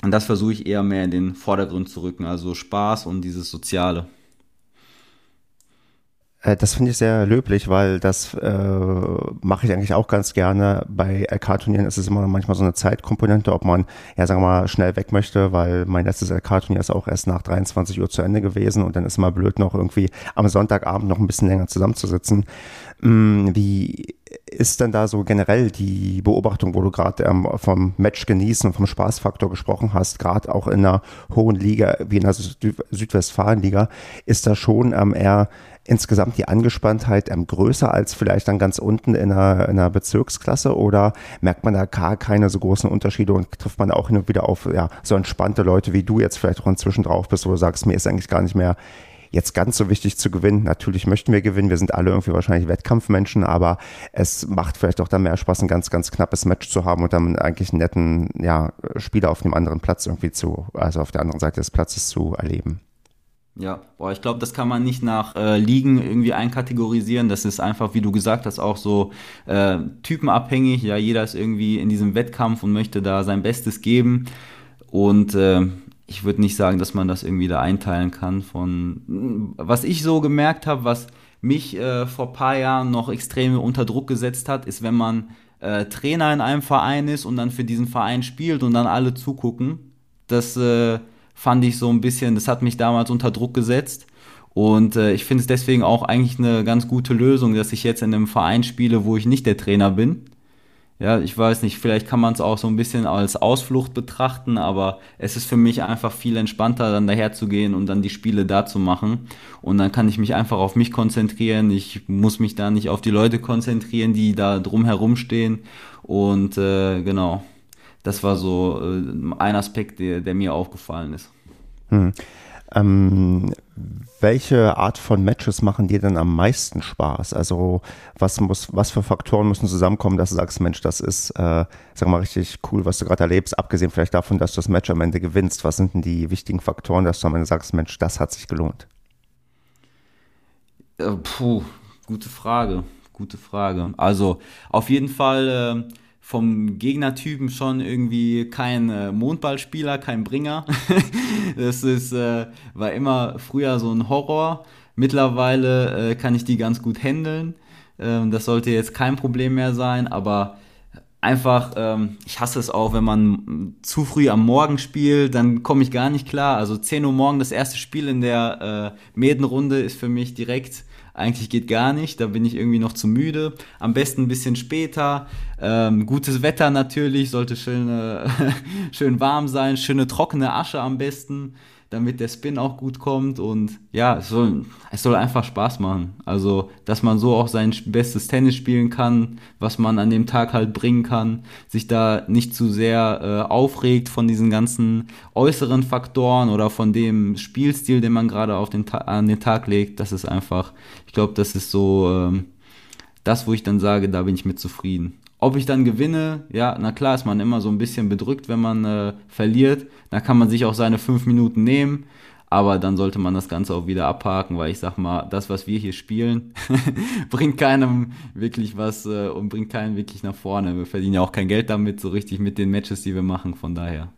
Und das versuche ich eher mehr in den Vordergrund zu rücken, also Spaß und dieses Soziale. Äh, das finde ich sehr löblich, weil das äh, mache ich eigentlich auch ganz gerne. Bei LK-Turnieren ist es immer manchmal so eine Zeitkomponente, ob man, ja sagen wir mal, schnell weg möchte, weil mein letztes LK-Turnier ist auch erst nach 23 Uhr zu Ende gewesen und dann ist immer blöd, noch irgendwie am Sonntagabend noch ein bisschen länger zusammenzusitzen. Mm, wie ist denn da so generell die Beobachtung, wo du gerade ähm, vom Match genießen und vom Spaßfaktor gesprochen hast, gerade auch in einer hohen Liga wie in der Südwestfalenliga, ist da schon ähm, eher insgesamt die Angespanntheit ähm, größer als vielleicht dann ganz unten in einer, in einer Bezirksklasse oder merkt man da gar keine so großen Unterschiede und trifft man auch hin und wieder auf ja, so entspannte Leute wie du jetzt vielleicht auch inzwischen drauf bist, wo du sagst, mir ist eigentlich gar nicht mehr jetzt ganz so wichtig zu gewinnen. Natürlich möchten wir gewinnen, wir sind alle irgendwie wahrscheinlich Wettkampfmenschen, aber es macht vielleicht auch dann mehr Spaß, ein ganz, ganz knappes Match zu haben und dann eigentlich einen netten ja, Spieler auf einem anderen Platz irgendwie zu, also auf der anderen Seite des Platzes zu erleben. Ja, boah, ich glaube, das kann man nicht nach äh, Ligen irgendwie einkategorisieren. Das ist einfach, wie du gesagt hast, auch so äh, typenabhängig. Ja, jeder ist irgendwie in diesem Wettkampf und möchte da sein Bestes geben. Und äh, ich würde nicht sagen, dass man das irgendwie da einteilen kann von was ich so gemerkt habe, was mich äh, vor paar Jahren noch extrem unter Druck gesetzt hat, ist, wenn man äh, Trainer in einem Verein ist und dann für diesen Verein spielt und dann alle zugucken. Das äh, fand ich so ein bisschen, das hat mich damals unter Druck gesetzt. Und äh, ich finde es deswegen auch eigentlich eine ganz gute Lösung, dass ich jetzt in einem Verein spiele, wo ich nicht der Trainer bin, ja, ich weiß nicht, vielleicht kann man es auch so ein bisschen als Ausflucht betrachten, aber es ist für mich einfach viel entspannter, dann daher zu gehen und dann die Spiele da zu machen. Und dann kann ich mich einfach auf mich konzentrieren. Ich muss mich da nicht auf die Leute konzentrieren, die da drumherum stehen. Und äh, genau, das war so äh, ein Aspekt, der, der mir aufgefallen ist. Hm. Ähm, welche Art von Matches machen dir denn am meisten Spaß? Also was muss, was für Faktoren müssen zusammenkommen, dass du sagst, Mensch, das ist, äh, sag mal, richtig cool, was du gerade erlebst, abgesehen vielleicht davon, dass du das Match am Ende gewinnst. Was sind denn die wichtigen Faktoren, dass du am Ende sagst, Mensch, das hat sich gelohnt? Äh, puh, gute Frage, gute Frage. Also auf jeden Fall äh, vom Gegnertypen schon irgendwie kein äh, Mondballspieler, kein Bringer. das ist, äh, war immer früher so ein Horror. Mittlerweile äh, kann ich die ganz gut handeln. Ähm, das sollte jetzt kein Problem mehr sein, aber einfach, ähm, ich hasse es auch, wenn man zu früh am Morgen spielt, dann komme ich gar nicht klar. Also 10 Uhr morgen das erste Spiel in der äh, Medenrunde ist für mich direkt eigentlich geht gar nicht, da bin ich irgendwie noch zu müde. Am besten ein bisschen später. Ähm, gutes Wetter natürlich, sollte schön, äh, schön warm sein, schöne trockene Asche am besten damit der Spin auch gut kommt und ja, es soll, es soll einfach Spaß machen. Also, dass man so auch sein bestes Tennis spielen kann, was man an dem Tag halt bringen kann, sich da nicht zu sehr äh, aufregt von diesen ganzen äußeren Faktoren oder von dem Spielstil, den man gerade auf den an den Tag legt. Das ist einfach, ich glaube, das ist so ähm, das, wo ich dann sage, da bin ich mit zufrieden. Ob ich dann gewinne, ja, na klar ist man immer so ein bisschen bedrückt, wenn man äh, verliert. Da kann man sich auch seine fünf Minuten nehmen. Aber dann sollte man das Ganze auch wieder abhaken, weil ich sag mal, das, was wir hier spielen, bringt keinem wirklich was äh, und bringt keinen wirklich nach vorne. Wir verdienen ja auch kein Geld damit, so richtig mit den Matches, die wir machen. Von daher.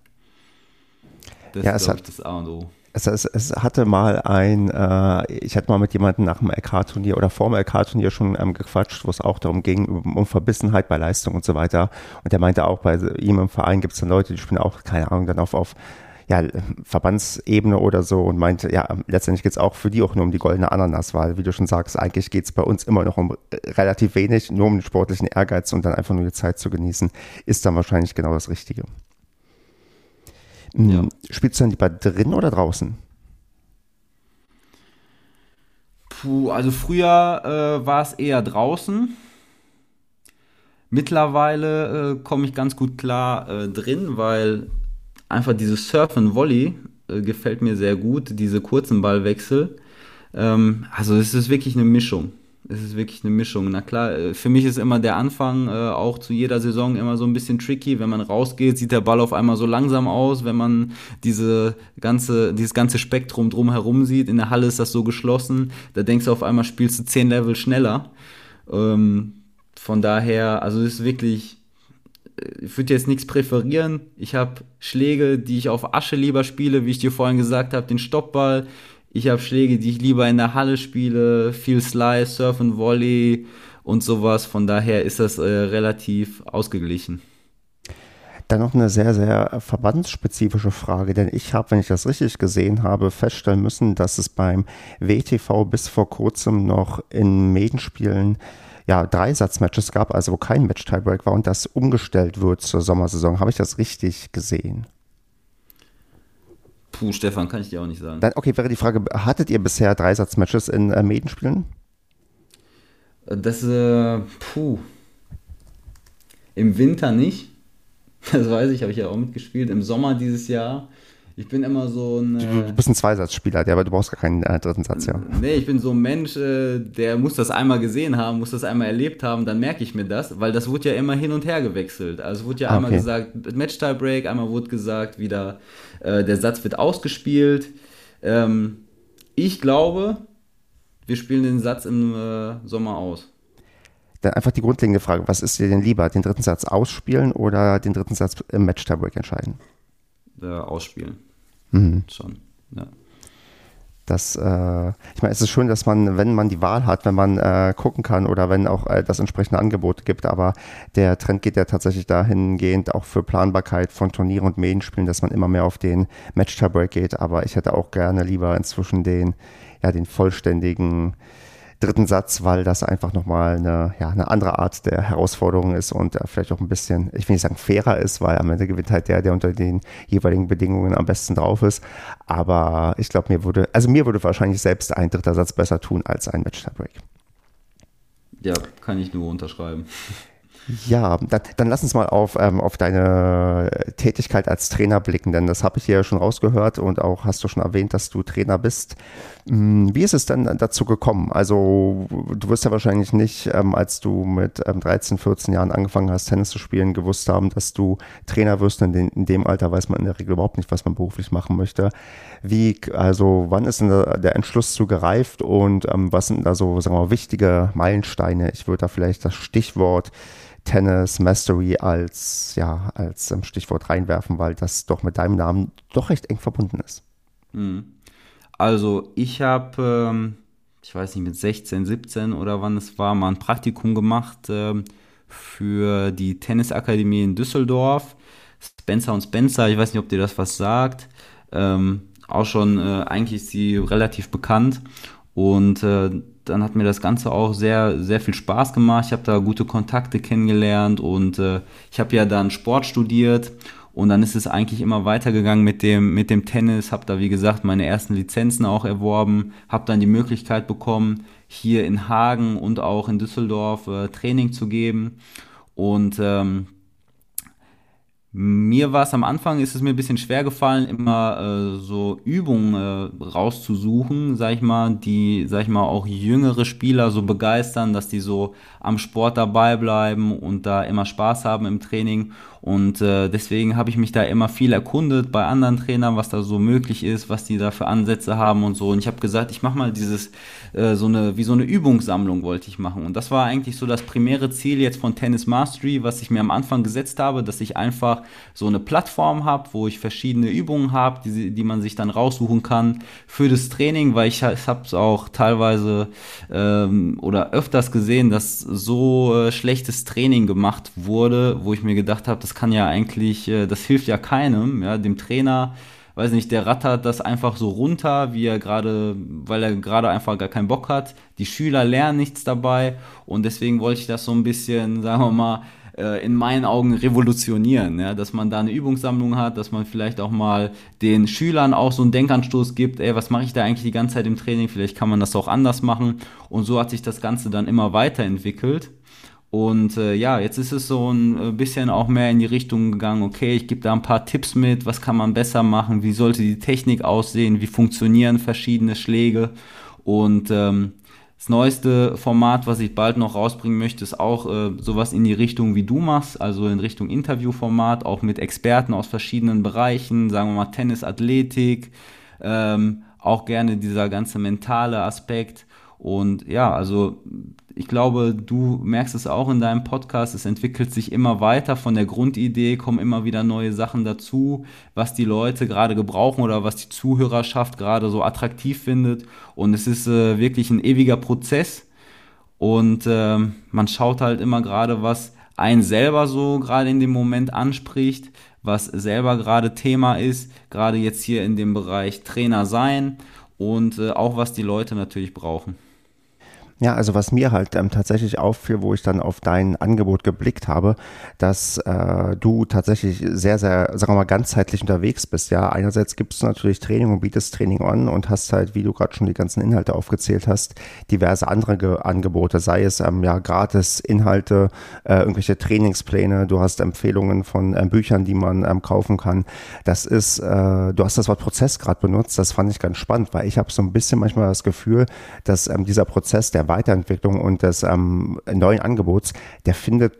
Das ja, ist, glaube ich, das A und O es, es, es hatte mal ein, äh, ich hatte mal mit jemandem nach dem LK-Turnier oder vor dem LK-Turnier schon ähm, gequatscht, wo es auch darum ging, um, um, Verbissenheit bei Leistung und so weiter. Und der meinte auch, bei ihm im Verein gibt es dann Leute, die spielen auch, keine Ahnung, dann auf, auf ja, Verbandsebene oder so und meinte, ja, letztendlich geht es auch für die auch nur um die goldene Ananas, weil, wie du schon sagst, eigentlich geht es bei uns immer noch um äh, relativ wenig, nur um den sportlichen Ehrgeiz und dann einfach nur die Zeit zu genießen, ist dann wahrscheinlich genau das Richtige. Ja. Spielst du dann lieber drin oder draußen? Puh, also früher äh, war es eher draußen. Mittlerweile äh, komme ich ganz gut klar äh, drin, weil einfach dieses Surfen Volley äh, gefällt mir sehr gut, diese kurzen Ballwechsel. Ähm, also es ist wirklich eine Mischung es ist wirklich eine Mischung. Na klar, äh, für mich ist immer der Anfang äh, auch zu jeder Saison immer so ein bisschen tricky. Wenn man rausgeht, sieht der Ball auf einmal so langsam aus. Wenn man diese ganze, dieses ganze Spektrum drumherum sieht, in der Halle ist das so geschlossen. Da denkst du auf einmal, spielst du zehn Level schneller. Ähm, von daher, also es ist wirklich, äh, ich würde jetzt nichts präferieren. Ich habe Schläge, die ich auf Asche lieber spiele, wie ich dir vorhin gesagt habe, den Stoppball. Ich habe Schläge, die ich lieber in der Halle spiele, viel Slice, Surf und Volley und sowas. Von daher ist das äh, relativ ausgeglichen. Dann noch eine sehr, sehr verbandsspezifische Frage, denn ich habe, wenn ich das richtig gesehen habe, feststellen müssen, dass es beim WTV bis vor kurzem noch in Medenspielen ja, Dreisatzmatches gab, also wo kein Match-Tiebreak war und das umgestellt wird zur Sommersaison. Habe ich das richtig gesehen? Puh, Stefan, kann ich dir auch nicht sagen. Dann, okay, wäre die Frage, hattet ihr bisher Dreisatzmatches in äh, Medenspielen? Das, äh, puh. Im Winter nicht. Das weiß ich, habe ich ja auch mitgespielt. Im Sommer dieses Jahr. Ich bin immer so ein. Äh, du bist ein Zweisatzspieler, ja, aber du brauchst gar keinen äh, dritten Satz, ja. Nee, ich bin so ein Mensch, äh, der muss das einmal gesehen haben, muss das einmal erlebt haben, dann merke ich mir das, weil das wurde ja immer hin und her gewechselt. Also wurde ja ah, einmal gesagt, Match-Tie-Break, einmal wurde gesagt, wieder äh, der Satz wird ausgespielt. Ähm, ich glaube, wir spielen den Satz im äh, Sommer aus. Dann einfach die grundlegende Frage, was ist dir denn lieber, den dritten Satz ausspielen oder den dritten Satz im Match-Tiebreak entscheiden? Äh, ausspielen. Mhm. Schon, ja. Das, äh, ich meine, es ist schön, dass man, wenn man die Wahl hat, wenn man äh, gucken kann oder wenn auch äh, das entsprechende Angebot gibt, aber der Trend geht ja tatsächlich dahingehend auch für Planbarkeit von Turnieren und Medienspielen, dass man immer mehr auf den Match-Tiebreak geht, aber ich hätte auch gerne lieber inzwischen den, ja, den vollständigen dritten Satz, weil das einfach nochmal eine, ja, eine andere Art der Herausforderung ist und äh, vielleicht auch ein bisschen, ich will nicht sagen fairer ist, weil am Ende gewinnt halt der, der unter den jeweiligen Bedingungen am besten drauf ist. Aber ich glaube, mir würde, also mir würde wahrscheinlich selbst ein dritter Satz besser tun als ein Match-Tiebreak. Ja, kann ich nur unterschreiben. Ja, dann, dann lass uns mal auf, ähm, auf deine Tätigkeit als Trainer blicken, denn das habe ich hier schon rausgehört und auch hast du schon erwähnt, dass du Trainer bist. Hm, wie ist es denn dazu gekommen? Also du wirst ja wahrscheinlich nicht, ähm, als du mit ähm, 13, 14 Jahren angefangen hast, Tennis zu spielen, gewusst haben, dass du Trainer wirst. In, den, in dem Alter weiß man in der Regel überhaupt nicht, was man beruflich machen möchte. Wie, also wann ist denn der, der Entschluss zu gereift und ähm, was sind da so, sagen wir mal, wichtige Meilensteine? Ich würde da vielleicht das Stichwort Tennis Mastery als, ja, als ähm, Stichwort reinwerfen, weil das doch mit deinem Namen doch recht eng verbunden ist. Mhm. Also ich habe, ähm, ich weiß nicht, mit 16, 17 oder wann es war, mal ein Praktikum gemacht ähm, für die Tennisakademie in Düsseldorf. Spencer und Spencer, ich weiß nicht, ob dir das was sagt. Ähm, auch schon, äh, eigentlich ist sie relativ bekannt. Und äh, dann hat mir das Ganze auch sehr, sehr viel Spaß gemacht. Ich habe da gute Kontakte kennengelernt und äh, ich habe ja dann Sport studiert und dann ist es eigentlich immer weitergegangen mit dem, mit dem Tennis. Habe da, wie gesagt, meine ersten Lizenzen auch erworben, habe dann die Möglichkeit bekommen, hier in Hagen und auch in Düsseldorf äh, Training zu geben. Und ähm, mir war es am Anfang, ist es mir ein bisschen schwer gefallen, immer äh, so Übungen äh, rauszusuchen, sag ich mal, die, sag ich mal, auch jüngere Spieler so begeistern, dass die so am Sport dabei bleiben und da immer Spaß haben im Training. Und äh, deswegen habe ich mich da immer viel erkundet bei anderen Trainern, was da so möglich ist, was die da für Ansätze haben und so. Und ich habe gesagt, ich mache mal dieses, äh, so eine, wie so eine Übungssammlung wollte ich machen. Und das war eigentlich so das primäre Ziel jetzt von Tennis Mastery, was ich mir am Anfang gesetzt habe, dass ich einfach so eine Plattform habe, wo ich verschiedene Übungen habe, die, die man sich dann raussuchen kann für das Training, weil ich, ich habe es auch teilweise ähm, oder öfters gesehen, dass so äh, schlechtes Training gemacht wurde, wo ich mir gedacht habe, das kann ja eigentlich, äh, das hilft ja keinem, ja, dem Trainer, weiß nicht, der rattert das einfach so runter, wie er gerade, weil er gerade einfach gar keinen Bock hat. Die Schüler lernen nichts dabei und deswegen wollte ich das so ein bisschen, sagen wir mal, äh, in meinen Augen revolutionieren, ja, dass man da eine Übungssammlung hat, dass man vielleicht auch mal den Schülern auch so einen Denkanstoß gibt, ey, was mache ich da eigentlich die ganze Zeit im Training, vielleicht kann man das auch anders machen. Und so hat sich das Ganze dann immer weiterentwickelt und äh, ja, jetzt ist es so ein äh, bisschen auch mehr in die Richtung gegangen, okay, ich gebe da ein paar Tipps mit, was kann man besser machen, wie sollte die Technik aussehen, wie funktionieren verschiedene Schläge. Und ähm, das neueste Format, was ich bald noch rausbringen möchte, ist auch äh, sowas in die Richtung, wie du machst, also in Richtung Interviewformat, auch mit Experten aus verschiedenen Bereichen, sagen wir mal Tennis, Athletik, ähm, auch gerne dieser ganze mentale Aspekt. Und ja, also ich glaube, du merkst es auch in deinem Podcast, es entwickelt sich immer weiter von der Grundidee, kommen immer wieder neue Sachen dazu, was die Leute gerade gebrauchen oder was die Zuhörerschaft gerade so attraktiv findet. Und es ist äh, wirklich ein ewiger Prozess. Und äh, man schaut halt immer gerade, was einen selber so gerade in dem Moment anspricht, was selber gerade Thema ist, gerade jetzt hier in dem Bereich Trainer sein und äh, auch was die Leute natürlich brauchen. Ja, also was mir halt ähm, tatsächlich auffiel, wo ich dann auf dein Angebot geblickt habe, dass äh, du tatsächlich sehr, sehr, sagen wir mal, ganzheitlich unterwegs bist. Ja, einerseits gibst du natürlich Training und bietest Training an und hast halt, wie du gerade schon die ganzen Inhalte aufgezählt hast, diverse andere Ge Angebote, sei es ähm, ja gratis Inhalte, äh, irgendwelche Trainingspläne, du hast Empfehlungen von ähm, Büchern, die man ähm, kaufen kann. Das ist, äh, du hast das Wort Prozess gerade benutzt, das fand ich ganz spannend, weil ich habe so ein bisschen manchmal das Gefühl, dass ähm, dieser Prozess der Weiterentwicklung und des ähm, neuen Angebots, der findet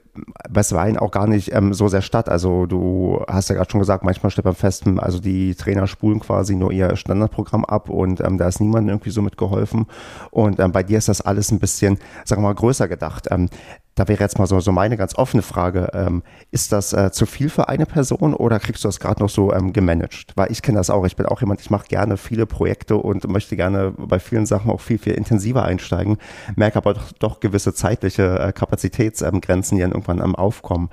bisweilen auch gar nicht ähm, so sehr statt. Also du hast ja gerade schon gesagt, manchmal stellt man fest, also die Trainer spulen quasi nur ihr Standardprogramm ab und ähm, da ist niemand irgendwie so mitgeholfen. Und ähm, bei dir ist das alles ein bisschen, sagen wir mal, größer gedacht. Ähm, da wäre jetzt mal so, so meine ganz offene Frage. Ähm, ist das äh, zu viel für eine Person oder kriegst du das gerade noch so ähm, gemanagt? Weil ich kenne das auch. Ich bin auch jemand, ich mache gerne viele Projekte und möchte gerne bei vielen Sachen auch viel, viel intensiver einsteigen, merke aber doch, doch gewisse zeitliche äh, Kapazitätsgrenzen, die dann irgendwann ähm, aufkommen.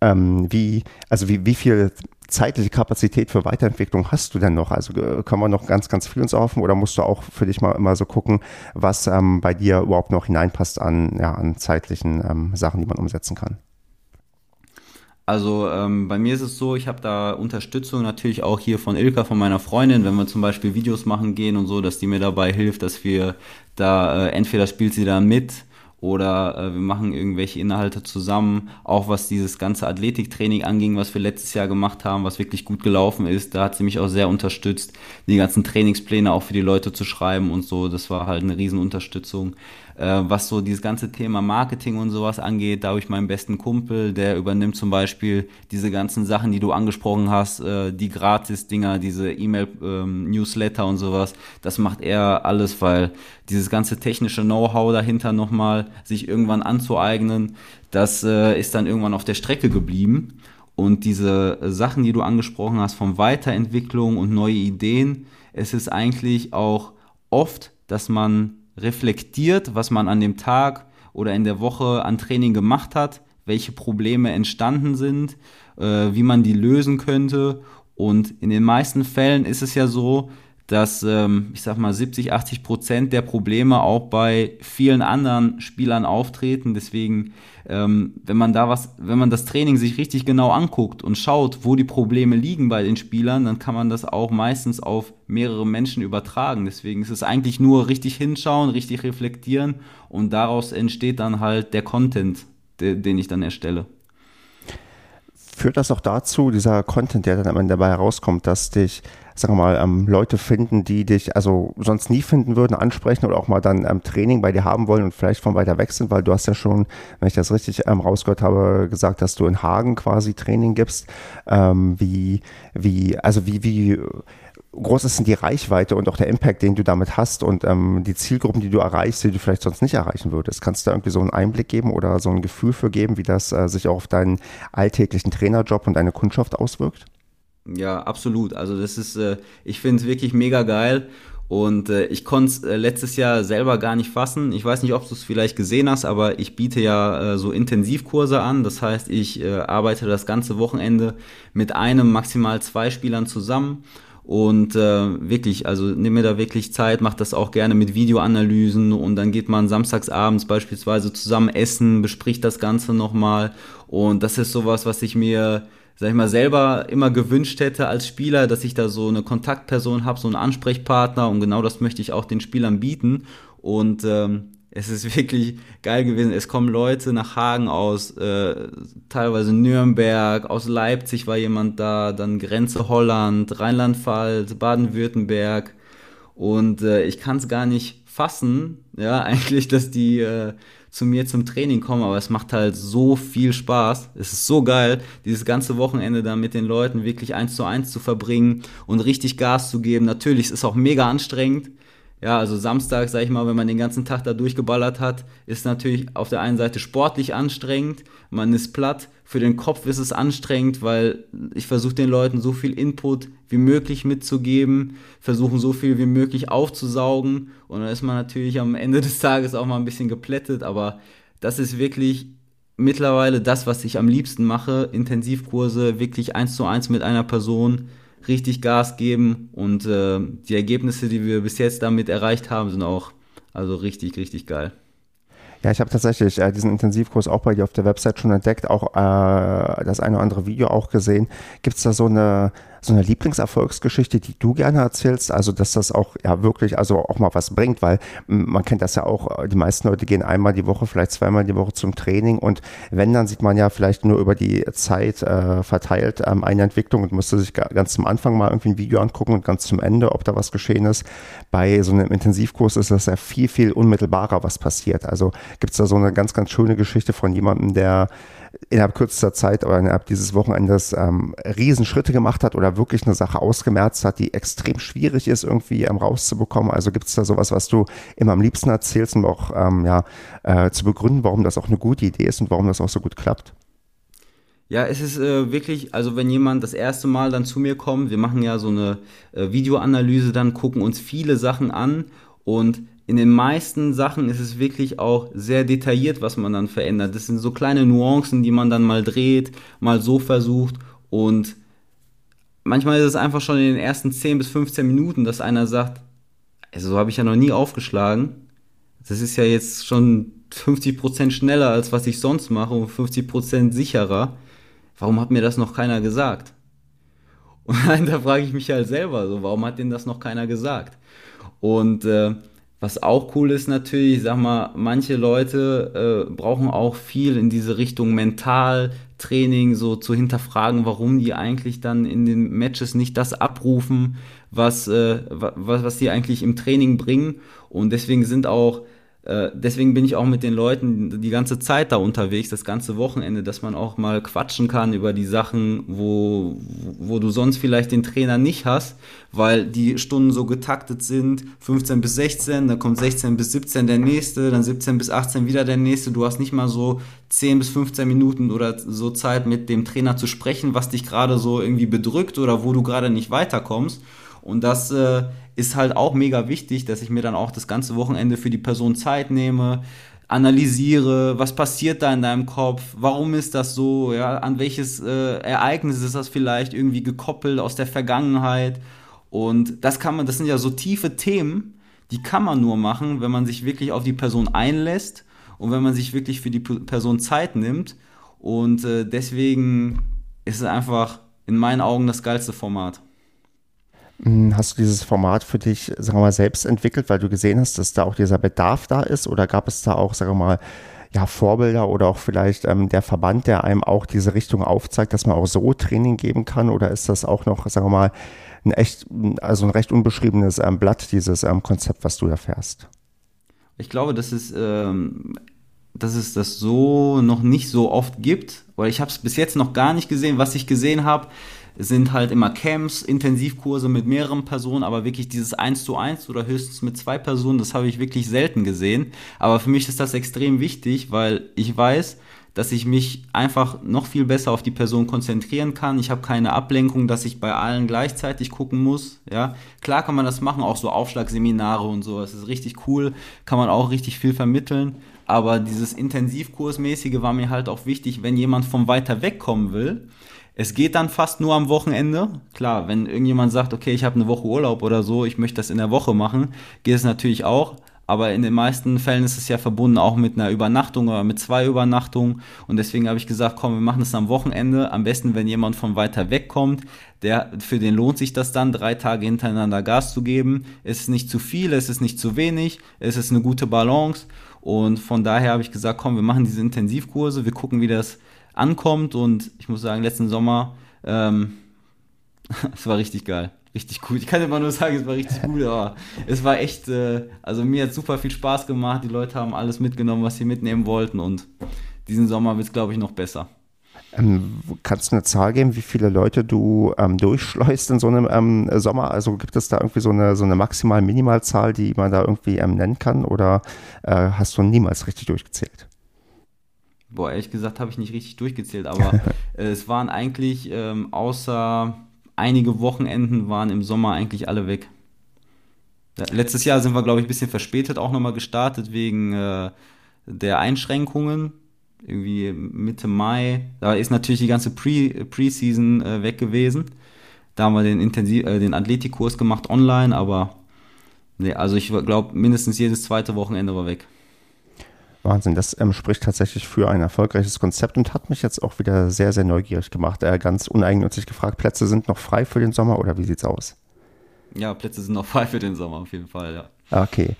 Ähm, wie, also wie, wie viel zeitliche Kapazität für Weiterentwicklung hast du denn noch? Also äh, können wir noch ganz, ganz viel uns offen oder musst du auch für dich mal immer so gucken, was ähm, bei dir überhaupt noch hineinpasst an, ja, an zeitlichen ähm, Sachen, die man umsetzen kann? Also ähm, bei mir ist es so, ich habe da Unterstützung natürlich auch hier von Ilka, von meiner Freundin, wenn wir zum Beispiel Videos machen gehen und so, dass die mir dabei hilft, dass wir da äh, entweder spielt sie da mit oder äh, wir machen irgendwelche Inhalte zusammen. Auch was dieses ganze Athletiktraining anging, was wir letztes Jahr gemacht haben, was wirklich gut gelaufen ist, da hat sie mich auch sehr unterstützt, die ganzen Trainingspläne auch für die Leute zu schreiben und so. Das war halt eine Riesenunterstützung. Äh, was so dieses ganze Thema Marketing und sowas angeht, da habe ich meinen besten Kumpel, der übernimmt zum Beispiel diese ganzen Sachen, die du angesprochen hast, äh, die Gratis-Dinger, diese E-Mail-Newsletter ähm, und sowas. Das macht er alles, weil dieses ganze technische Know-how dahinter nochmal sich irgendwann anzueignen, das äh, ist dann irgendwann auf der Strecke geblieben. Und diese Sachen, die du angesprochen hast, von Weiterentwicklung und neue Ideen, es ist eigentlich auch oft, dass man reflektiert, was man an dem Tag oder in der Woche an Training gemacht hat, welche Probleme entstanden sind, äh, wie man die lösen könnte. Und in den meisten Fällen ist es ja so, dass, ähm, ich sag mal, 70, 80 Prozent der Probleme auch bei vielen anderen Spielern auftreten. Deswegen, ähm, wenn man da was, wenn man das Training sich richtig genau anguckt und schaut, wo die Probleme liegen bei den Spielern, dann kann man das auch meistens auf mehrere Menschen übertragen. Deswegen ist es eigentlich nur richtig hinschauen, richtig reflektieren und daraus entsteht dann halt der Content, den ich dann erstelle führt das auch dazu, dieser Content, der dann am Ende dabei herauskommt, dass dich sagen wir mal, ähm, Leute finden, die dich also sonst nie finden würden, ansprechen oder auch mal dann ähm, Training bei dir haben wollen und vielleicht von weiter weg sind, weil du hast ja schon, wenn ich das richtig ähm, rausgehört habe, gesagt, dass du in Hagen quasi Training gibst. Ähm, wie, wie, also wie, wie groß ist denn die Reichweite und auch der Impact, den du damit hast und ähm, die Zielgruppen, die du erreichst, die du vielleicht sonst nicht erreichen würdest? Kannst du da irgendwie so einen Einblick geben oder so ein Gefühl für geben, wie das äh, sich auch auf deinen alltäglichen Trainerjob und deine Kundschaft auswirkt? Ja, absolut. Also das ist, äh, ich finde es wirklich mega geil. Und äh, ich konnte es äh, letztes Jahr selber gar nicht fassen. Ich weiß nicht, ob du es vielleicht gesehen hast, aber ich biete ja äh, so Intensivkurse an. Das heißt, ich äh, arbeite das ganze Wochenende mit einem, maximal zwei Spielern zusammen. Und äh, wirklich, also nimm mir da wirklich Zeit, mach das auch gerne mit Videoanalysen und dann geht man samstagsabends beispielsweise zusammen essen, bespricht das Ganze nochmal. Und das ist sowas, was ich mir sag ich mal, selber immer gewünscht hätte als Spieler, dass ich da so eine Kontaktperson habe, so einen Ansprechpartner und genau das möchte ich auch den Spielern bieten. Und ähm, es ist wirklich geil gewesen. Es kommen Leute nach Hagen aus, äh, teilweise Nürnberg, aus Leipzig war jemand da, dann Grenze Holland, Rheinland-Pfalz, Baden-Württemberg. Und äh, ich kann es gar nicht fassen, ja, eigentlich, dass die äh, zu mir zum Training kommen, aber es macht halt so viel Spaß. Es ist so geil, dieses ganze Wochenende da mit den Leuten wirklich eins zu eins zu verbringen und richtig Gas zu geben. Natürlich ist es auch mega anstrengend, ja, also Samstag, sag ich mal, wenn man den ganzen Tag da durchgeballert hat, ist natürlich auf der einen Seite sportlich anstrengend, man ist platt, für den Kopf ist es anstrengend, weil ich versuche den Leuten so viel Input wie möglich mitzugeben, versuchen so viel wie möglich aufzusaugen und dann ist man natürlich am Ende des Tages auch mal ein bisschen geplättet, aber das ist wirklich mittlerweile das, was ich am liebsten mache, Intensivkurse wirklich eins zu eins mit einer Person richtig Gas geben und äh, die Ergebnisse, die wir bis jetzt damit erreicht haben, sind auch also richtig, richtig geil. Ja, ich habe tatsächlich äh, diesen Intensivkurs auch bei dir auf der Website schon entdeckt, auch äh, das eine oder andere Video auch gesehen. Gibt es da so eine so eine Lieblingserfolgsgeschichte, die du gerne erzählst? Also, dass das auch ja wirklich, also auch mal was bringt, weil man kennt das ja auch, die meisten Leute gehen einmal die Woche, vielleicht zweimal die Woche zum Training und wenn, dann sieht man ja vielleicht nur über die Zeit äh, verteilt ähm, eine Entwicklung und müsste sich ganz zum Anfang mal irgendwie ein Video angucken und ganz zum Ende, ob da was geschehen ist. Bei so einem Intensivkurs ist das ja viel, viel unmittelbarer, was passiert. Also gibt es da so eine ganz, ganz schöne Geschichte von jemandem, der innerhalb kürzester Zeit oder innerhalb dieses Wochenendes ähm, Riesenschritte gemacht hat oder wirklich eine Sache ausgemerzt hat, die extrem schwierig ist, irgendwie ähm, rauszubekommen. Also gibt es da sowas, was du immer am liebsten erzählst, um auch ähm, ja, äh, zu begründen, warum das auch eine gute Idee ist und warum das auch so gut klappt? Ja, es ist äh, wirklich, also wenn jemand das erste Mal dann zu mir kommt, wir machen ja so eine äh, Videoanalyse, dann gucken uns viele Sachen an und in den meisten Sachen ist es wirklich auch sehr detailliert, was man dann verändert. Das sind so kleine Nuancen, die man dann mal dreht, mal so versucht und manchmal ist es einfach schon in den ersten 10 bis 15 Minuten, dass einer sagt, also so habe ich ja noch nie aufgeschlagen. Das ist ja jetzt schon 50% schneller, als was ich sonst mache und 50% sicherer. Warum hat mir das noch keiner gesagt? Und da frage ich mich halt selber so, warum hat denn das noch keiner gesagt? Und äh, was auch cool ist natürlich, ich sag mal, manche Leute äh, brauchen auch viel in diese Richtung Mentaltraining, so zu hinterfragen, warum die eigentlich dann in den Matches nicht das abrufen, was, äh, was, was die eigentlich im Training bringen. Und deswegen sind auch äh, deswegen bin ich auch mit den Leuten die ganze Zeit da unterwegs, das ganze Wochenende, dass man auch mal quatschen kann über die Sachen, wo, wo du sonst vielleicht den Trainer nicht hast, weil die Stunden so getaktet sind, 15 bis 16, dann kommt 16 bis 17 der nächste, dann 17 bis 18 wieder der nächste. Du hast nicht mal so 10 bis 15 Minuten oder so Zeit mit dem Trainer zu sprechen, was dich gerade so irgendwie bedrückt oder wo du gerade nicht weiterkommst. Und das äh, ist halt auch mega wichtig, dass ich mir dann auch das ganze Wochenende für die Person Zeit nehme, analysiere, was passiert da in deinem Kopf, warum ist das so, ja, an welches äh, Ereignis ist das vielleicht irgendwie gekoppelt aus der Vergangenheit. Und das kann man, das sind ja so tiefe Themen, die kann man nur machen, wenn man sich wirklich auf die Person einlässt und wenn man sich wirklich für die Person Zeit nimmt. Und äh, deswegen ist es einfach in meinen Augen das geilste Format. Hm, hast du dieses Format für dich, sagen wir mal, selbst entwickelt, weil du gesehen hast, dass da auch dieser Bedarf da ist? Oder gab es da auch, sagen wir mal, ja, Vorbilder oder auch vielleicht ähm, der Verband, der einem auch diese Richtung aufzeigt, dass man auch so Training geben kann? Oder ist das auch noch, sagen wir mal, ein echt, also ein recht unbeschriebenes ähm, Blatt, dieses ähm, Konzept, was du da fährst? Ich glaube, dass es, ähm, dass es das so noch nicht so oft gibt, weil ich habe es bis jetzt noch gar nicht gesehen. Was ich gesehen habe, sind halt immer Camps, Intensivkurse mit mehreren Personen, aber wirklich dieses eins zu eins oder höchstens mit zwei Personen, das habe ich wirklich selten gesehen. Aber für mich ist das extrem wichtig, weil ich weiß, dass ich mich einfach noch viel besser auf die Person konzentrieren kann. Ich habe keine Ablenkung, dass ich bei allen gleichzeitig gucken muss. Ja, klar kann man das machen, auch so Aufschlagseminare und so. Das ist richtig cool, kann man auch richtig viel vermitteln. Aber dieses Intensivkursmäßige war mir halt auch wichtig, wenn jemand von weiter weg kommen will es geht dann fast nur am Wochenende. Klar, wenn irgendjemand sagt, okay, ich habe eine Woche Urlaub oder so, ich möchte das in der Woche machen, geht es natürlich auch. Aber in den meisten Fällen ist es ja verbunden auch mit einer Übernachtung oder mit zwei Übernachtungen. Und deswegen habe ich gesagt, komm, wir machen das am Wochenende. Am besten, wenn jemand von weiter weg kommt. Der, für den lohnt sich das dann, drei Tage hintereinander Gas zu geben. Es ist nicht zu viel, es ist nicht zu wenig, es ist eine gute Balance. Und von daher habe ich gesagt, komm, wir machen diese Intensivkurse, wir gucken, wie das ankommt. Und ich muss sagen, letzten Sommer, ähm, es war richtig geil. Richtig cool. Ich kann immer nur sagen, es war richtig cool, aber es war echt, äh, also mir hat super viel Spaß gemacht. Die Leute haben alles mitgenommen, was sie mitnehmen wollten. Und diesen Sommer wird es, glaube ich, noch besser. Ähm, kannst du eine Zahl geben, wie viele Leute du ähm, durchschleust in so einem ähm, Sommer? Also gibt es da irgendwie so eine, so eine maximal-minimalzahl, die man da irgendwie ähm, nennen kann? Oder äh, hast du niemals richtig durchgezählt? Boah, ehrlich gesagt habe ich nicht richtig durchgezählt, aber äh, es waren eigentlich, ähm, außer einige Wochenenden, waren im Sommer eigentlich alle weg. Ja, letztes Jahr sind wir, glaube ich, ein bisschen verspätet auch nochmal gestartet wegen äh, der Einschränkungen. Irgendwie Mitte Mai. Da ist natürlich die ganze Pre Preseason äh, weg gewesen. Da haben wir den, Intensiv äh, den Athletikkurs gemacht online, aber nee, also ich glaube, mindestens jedes zweite Wochenende war weg. Wahnsinn, das ähm, spricht tatsächlich für ein erfolgreiches Konzept und hat mich jetzt auch wieder sehr, sehr neugierig gemacht. Äh, ganz uneigennützig gefragt, Plätze sind noch frei für den Sommer oder wie sieht's aus? Ja, Plätze sind noch frei für den Sommer auf jeden Fall, ja. Okay.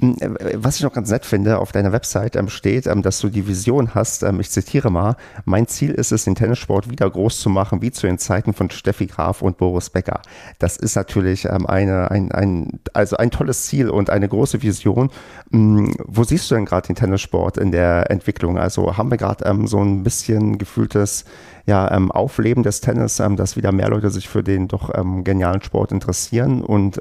Hm, äh, was ich noch ganz nett finde, auf deiner Website ähm, steht, ähm, dass du die Vision hast, ähm, ich zitiere mal, mein Ziel ist es, den Tennissport wieder groß zu machen, wie zu den Zeiten von Steffi Graf und Boris Becker. Das ist natürlich eine, ein, ein, also ein tolles Ziel und eine große Vision. Hm, wo siehst du denn gerade den Tennissport in der Entwicklung? Also haben wir gerade so ein bisschen gefühltes ja, Aufleben des Tennis, dass wieder mehr Leute sich für den doch genialen Sport interessieren und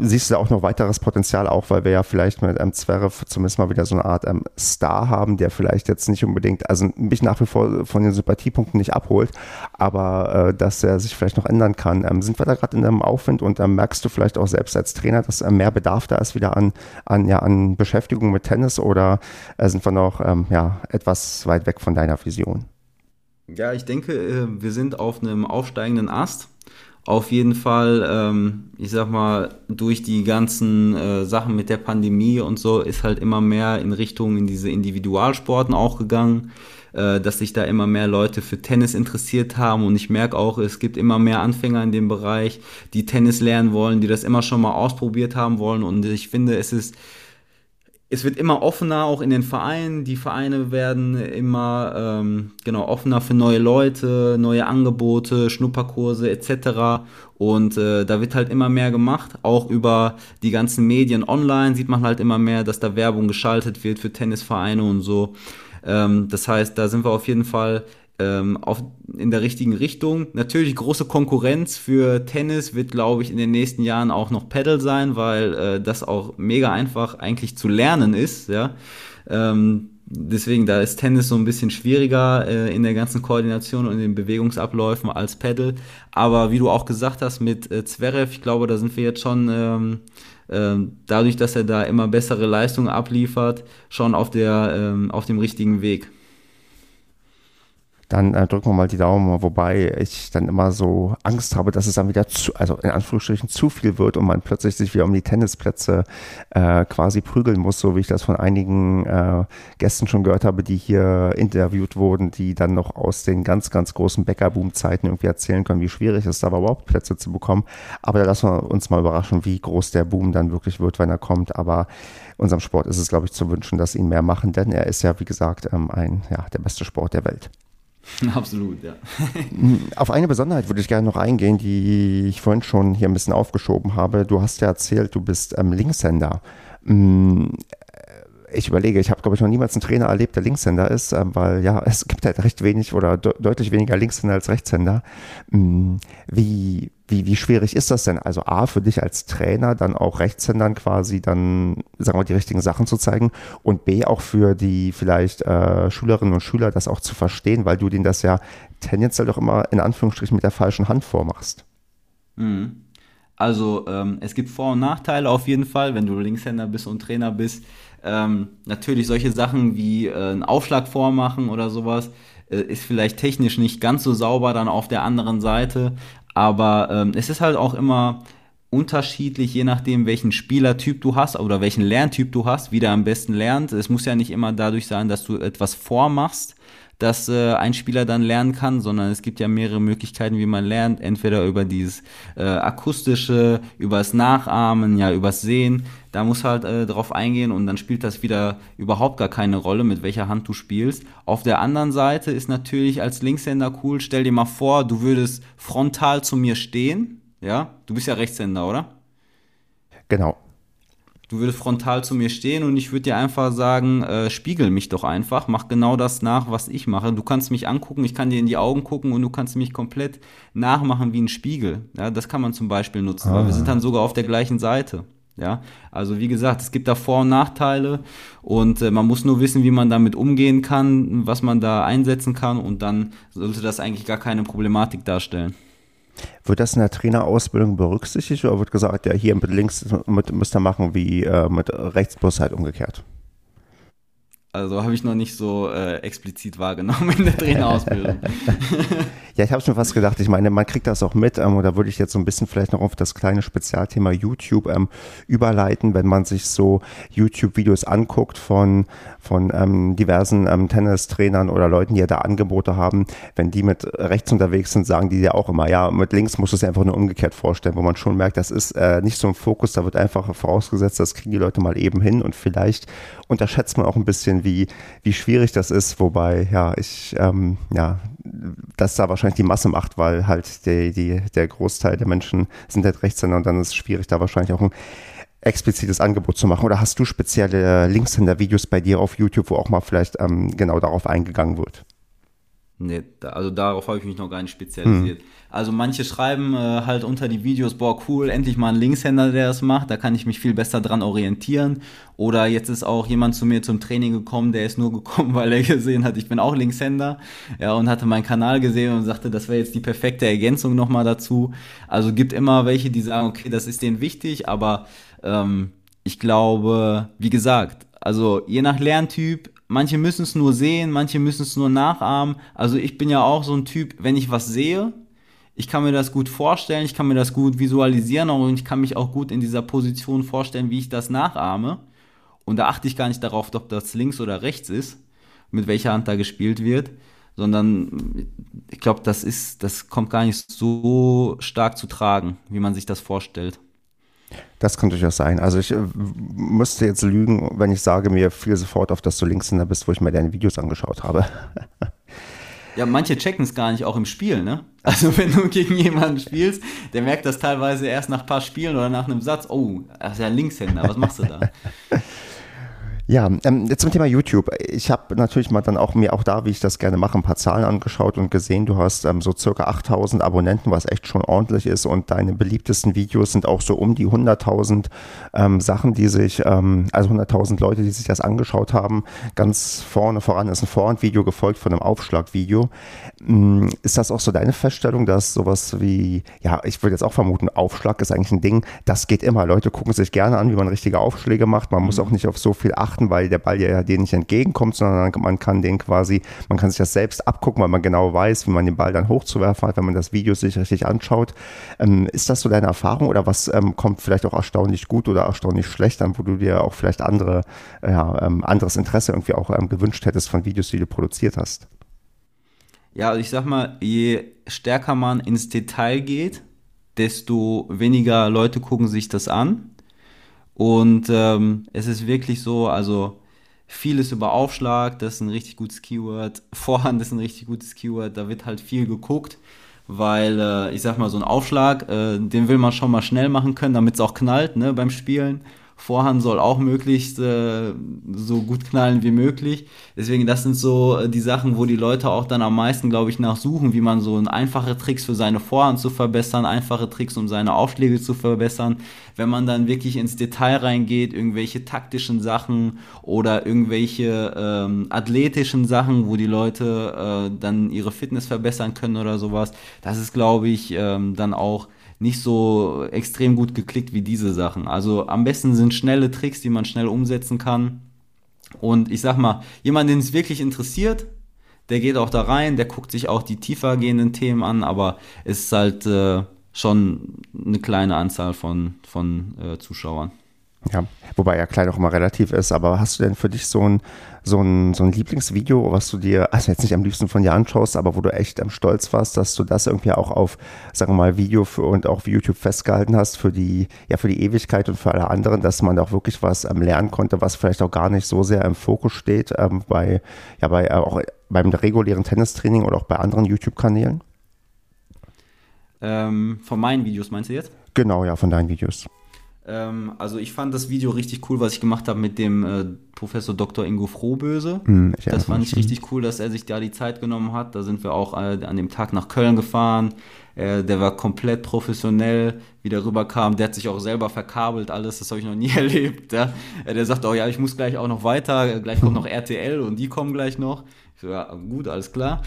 siehst du auch noch weiteres Potenzial, auch weil wir ja vielleicht mit ähm, Zverev zumindest mal wieder so eine Art ähm, Star haben, der vielleicht jetzt nicht unbedingt, also mich nach wie vor von den Sympathiepunkten nicht abholt, aber äh, dass er sich vielleicht noch ändern kann. Ähm, sind wir da gerade in einem Aufwind und ähm, merkst du vielleicht auch selbst als Trainer, dass äh, mehr Bedarf da ist wieder an, an, ja, an Beschäftigung mit Tennis oder äh, sind wir noch ähm, ja, etwas weit weg von deiner Vision? Ja, ich denke, äh, wir sind auf einem aufsteigenden Ast auf jeden Fall, ähm, ich sag mal, durch die ganzen äh, Sachen mit der Pandemie und so ist halt immer mehr in Richtung in diese Individualsporten auch gegangen, äh, dass sich da immer mehr Leute für Tennis interessiert haben. Und ich merke auch, es gibt immer mehr Anfänger in dem Bereich, die Tennis lernen wollen, die das immer schon mal ausprobiert haben wollen. Und ich finde, es ist es wird immer offener, auch in den Vereinen. Die Vereine werden immer ähm, genau offener für neue Leute, neue Angebote, Schnupperkurse etc. Und äh, da wird halt immer mehr gemacht. Auch über die ganzen Medien online sieht man halt immer mehr, dass da Werbung geschaltet wird für Tennisvereine und so. Ähm, das heißt, da sind wir auf jeden Fall ähm, auf, in der richtigen Richtung. Natürlich große Konkurrenz für Tennis wird, glaube ich, in den nächsten Jahren auch noch Pedal sein, weil äh, das auch mega einfach eigentlich zu lernen ist. Ja. Ähm, deswegen, da ist Tennis so ein bisschen schwieriger äh, in der ganzen Koordination und in den Bewegungsabläufen als Pedal. Aber wie du auch gesagt hast mit äh, Zverev, ich glaube, da sind wir jetzt schon ähm, ähm, dadurch, dass er da immer bessere Leistungen abliefert, schon auf der ähm, auf dem richtigen Weg dann äh, drücken wir mal die Daumen, wobei ich dann immer so Angst habe, dass es dann wieder zu, also in Anführungsstrichen zu viel wird und man plötzlich sich wieder um die Tennisplätze äh, quasi prügeln muss, so wie ich das von einigen äh, Gästen schon gehört habe, die hier interviewt wurden, die dann noch aus den ganz, ganz großen Bäckerboom-Zeiten irgendwie erzählen können, wie schwierig es ist, aber überhaupt Plätze zu bekommen. Aber da lassen wir uns mal überraschen, wie groß der Boom dann wirklich wird, wenn er kommt. Aber unserem Sport ist es, glaube ich, zu wünschen, dass ihn mehr machen, denn er ist ja, wie gesagt, ähm, ein, ja, der beste Sport der Welt. Absolut, ja. Auf eine Besonderheit würde ich gerne noch eingehen, die ich vorhin schon hier ein bisschen aufgeschoben habe. Du hast ja erzählt, du bist ähm, Linkshänder. Mm, ich überlege, ich habe, glaube ich, noch niemals einen Trainer erlebt, der Linkshänder ist, äh, weil ja, es gibt halt recht wenig oder de deutlich weniger Linkshänder als Rechtshänder. Mm, wie, wie, wie schwierig ist das denn? Also A, für dich als Trainer, dann auch Rechtshändern quasi dann, sagen wir, die richtigen Sachen zu zeigen und B, auch für die vielleicht äh, Schülerinnen und Schüler das auch zu verstehen, weil du denen das ja tendenziell doch immer in Anführungsstrichen mit der falschen Hand vormachst. Mhm. Also ähm, es gibt Vor- und Nachteile auf jeden Fall, wenn du Linkshänder bist und Trainer bist. Ähm, natürlich solche Sachen wie äh, einen Aufschlag vormachen oder sowas äh, ist vielleicht technisch nicht ganz so sauber dann auf der anderen Seite, aber ähm, es ist halt auch immer unterschiedlich, je nachdem, welchen Spielertyp du hast oder welchen Lerntyp du hast, wie der am besten lernt. Es muss ja nicht immer dadurch sein, dass du etwas vormachst, dass äh, ein Spieler dann lernen kann, sondern es gibt ja mehrere Möglichkeiten, wie man lernt. Entweder über dieses äh, akustische, übers Nachahmen, ja, übers Sehen. Da muss halt äh, drauf eingehen und dann spielt das wieder überhaupt gar keine Rolle, mit welcher Hand du spielst. Auf der anderen Seite ist natürlich als Linkshänder cool. Stell dir mal vor, du würdest frontal zu mir stehen. Ja, du bist ja Rechtshänder, oder? Genau. Du würdest frontal zu mir stehen und ich würde dir einfach sagen, äh, spiegel mich doch einfach, mach genau das nach, was ich mache. Du kannst mich angucken, ich kann dir in die Augen gucken und du kannst mich komplett nachmachen wie ein Spiegel. Ja, das kann man zum Beispiel nutzen, ah. weil wir sind dann sogar auf der gleichen Seite. Ja, also wie gesagt, es gibt da Vor- und Nachteile und äh, man muss nur wissen, wie man damit umgehen kann, was man da einsetzen kann und dann sollte das eigentlich gar keine Problematik darstellen. Wird das in der Trainerausbildung berücksichtigt oder wird gesagt, ja, hier mit links mit, müsst ihr machen wie äh, mit rechts bloß halt umgekehrt? Also habe ich noch nicht so äh, explizit wahrgenommen in der Trainerausbildung. Ja, ich habe schon fast gedacht, ich meine, man kriegt das auch mit, ähm, und da würde ich jetzt so ein bisschen vielleicht noch auf das kleine Spezialthema YouTube ähm, überleiten, wenn man sich so YouTube-Videos anguckt von, von ähm, diversen ähm, Tennistrainern oder Leuten, die ja da Angebote haben, wenn die mit rechts unterwegs sind, sagen die ja auch immer, ja, mit links musst du es einfach nur umgekehrt vorstellen, wo man schon merkt, das ist äh, nicht so ein Fokus, da wird einfach vorausgesetzt, das kriegen die Leute mal eben hin und vielleicht unterschätzt man auch ein bisschen, wie, wie schwierig das ist, wobei, ja, ich, ähm, ja, das da wahrscheinlich die Masse macht, weil halt die, die, der Großteil der Menschen sind halt Rechtshänder und dann ist es schwierig, da wahrscheinlich auch ein explizites Angebot zu machen. Oder hast du spezielle Linkshänder-Videos bei dir auf YouTube, wo auch mal vielleicht ähm, genau darauf eingegangen wird? Nee, also darauf habe ich mich noch gar nicht spezialisiert. Hm. Also manche schreiben äh, halt unter die Videos, boah, cool, endlich mal ein Linkshänder, der das macht, da kann ich mich viel besser dran orientieren. Oder jetzt ist auch jemand zu mir zum Training gekommen, der ist nur gekommen, weil er gesehen hat, ich bin auch Linkshänder, ja, und hatte meinen Kanal gesehen und sagte, das wäre jetzt die perfekte Ergänzung nochmal dazu. Also gibt immer welche, die sagen, okay, das ist denen wichtig, aber ähm, ich glaube, wie gesagt, also je nach Lerntyp manche müssen es nur sehen, manche müssen es nur nachahmen. Also ich bin ja auch so ein Typ, wenn ich was sehe, ich kann mir das gut vorstellen, ich kann mir das gut visualisieren und ich kann mich auch gut in dieser Position vorstellen, wie ich das nachahme. Und da achte ich gar nicht darauf, ob das links oder rechts ist, mit welcher Hand da gespielt wird, sondern ich glaube, das ist, das kommt gar nicht so stark zu tragen, wie man sich das vorstellt. Das kann durchaus sein. Also ich äh, müsste jetzt lügen, wenn ich sage, mir fiel sofort auf, dass du Linkshänder bist, wo ich mir deine Videos angeschaut habe. Ja, manche checken es gar nicht auch im Spiel, ne? Also wenn du gegen jemanden spielst, der merkt das teilweise erst nach ein paar Spielen oder nach einem Satz, oh, das ist ja ein Linkshänder, was machst du da? Ja, ähm, zum Thema YouTube. Ich habe natürlich mal dann auch mir auch da, wie ich das gerne mache, ein paar Zahlen angeschaut und gesehen, du hast ähm, so circa 8000 Abonnenten, was echt schon ordentlich ist und deine beliebtesten Videos sind auch so um die 100.000 ähm, Sachen, die sich, ähm, also 100.000 Leute, die sich das angeschaut haben. Ganz vorne voran ist ein Vorhandvideo gefolgt von einem Aufschlagvideo. Ähm, ist das auch so deine Feststellung, dass sowas wie, ja, ich würde jetzt auch vermuten, Aufschlag ist eigentlich ein Ding, das geht immer. Leute gucken sich gerne an, wie man richtige Aufschläge macht. Man mhm. muss auch nicht auf so viel achten weil der Ball ja denen nicht entgegenkommt, sondern man kann den quasi, man kann sich das selbst abgucken, weil man genau weiß, wie man den Ball dann hochzuwerfen hat, wenn man das Video sich richtig anschaut. Ähm, ist das so deine Erfahrung oder was ähm, kommt vielleicht auch erstaunlich gut oder erstaunlich schlecht an, wo du dir auch vielleicht andere, ja, ähm, anderes Interesse irgendwie auch gewünscht hättest von Videos, die du produziert hast? Ja, also ich sag mal, je stärker man ins Detail geht, desto weniger Leute gucken sich das an. Und ähm, es ist wirklich so, also vieles über Aufschlag, das ist ein richtig gutes Keyword. Vorhand ist ein richtig gutes Keyword, da wird halt viel geguckt, weil äh, ich sag mal, so ein Aufschlag, äh, den will man schon mal schnell machen können, damit es auch knallt ne, beim Spielen. Vorhand soll auch möglichst äh, so gut knallen wie möglich. Deswegen, das sind so äh, die Sachen, wo die Leute auch dann am meisten, glaube ich, nachsuchen, wie man so einfache Tricks für seine Vorhand zu verbessern, einfache Tricks, um seine Aufschläge zu verbessern. Wenn man dann wirklich ins Detail reingeht, irgendwelche taktischen Sachen oder irgendwelche ähm, athletischen Sachen, wo die Leute äh, dann ihre Fitness verbessern können oder sowas, das ist, glaube ich, ähm, dann auch nicht so extrem gut geklickt wie diese Sachen. Also am besten sind schnelle Tricks, die man schnell umsetzen kann. Und ich sag mal, jemand, den es wirklich interessiert, der geht auch da rein, der guckt sich auch die tiefer gehenden Themen an, aber es ist halt äh, schon eine kleine Anzahl von, von äh, Zuschauern. Ja, wobei ja klein auch immer relativ ist, aber hast du denn für dich so ein, so ein, so ein Lieblingsvideo, was du dir, also jetzt nicht am liebsten von dir anschaust, aber wo du echt ähm, stolz warst, dass du das irgendwie auch auf, sagen wir mal, Video für, und auch YouTube festgehalten hast für die, ja, für die Ewigkeit und für alle anderen, dass man auch wirklich was ähm, lernen konnte, was vielleicht auch gar nicht so sehr im Fokus steht, ähm, bei, ja, bei, äh, auch beim regulären Tennistraining oder auch bei anderen YouTube-Kanälen? Ähm, von meinen Videos meinst du jetzt? Genau, ja, von deinen Videos. Ähm, also ich fand das Video richtig cool, was ich gemacht habe mit dem äh, Professor Dr. Ingo Frohböse. Hm, das fand ich richtig cool, dass er sich da die Zeit genommen hat. Da sind wir auch äh, an dem Tag nach Köln gefahren. Äh, der war komplett professionell, wie der rüberkam. Der hat sich auch selber verkabelt, alles. Das habe ich noch nie erlebt. Ja? Der sagt auch, ja, ich muss gleich auch noch weiter. Gleich kommt noch RTL und die kommen gleich noch. Ja, gut, alles klar.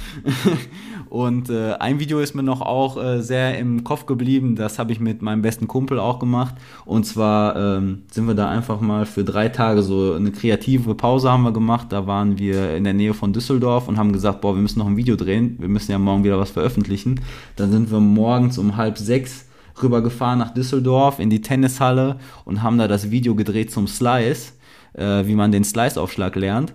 und äh, ein Video ist mir noch auch äh, sehr im Kopf geblieben. Das habe ich mit meinem besten Kumpel auch gemacht. Und zwar ähm, sind wir da einfach mal für drei Tage so eine kreative Pause haben wir gemacht. Da waren wir in der Nähe von Düsseldorf und haben gesagt, boah, wir müssen noch ein Video drehen. Wir müssen ja morgen wieder was veröffentlichen. Dann sind wir morgens um halb sechs rübergefahren nach Düsseldorf in die Tennishalle und haben da das Video gedreht zum Slice, äh, wie man den Slice-Aufschlag lernt.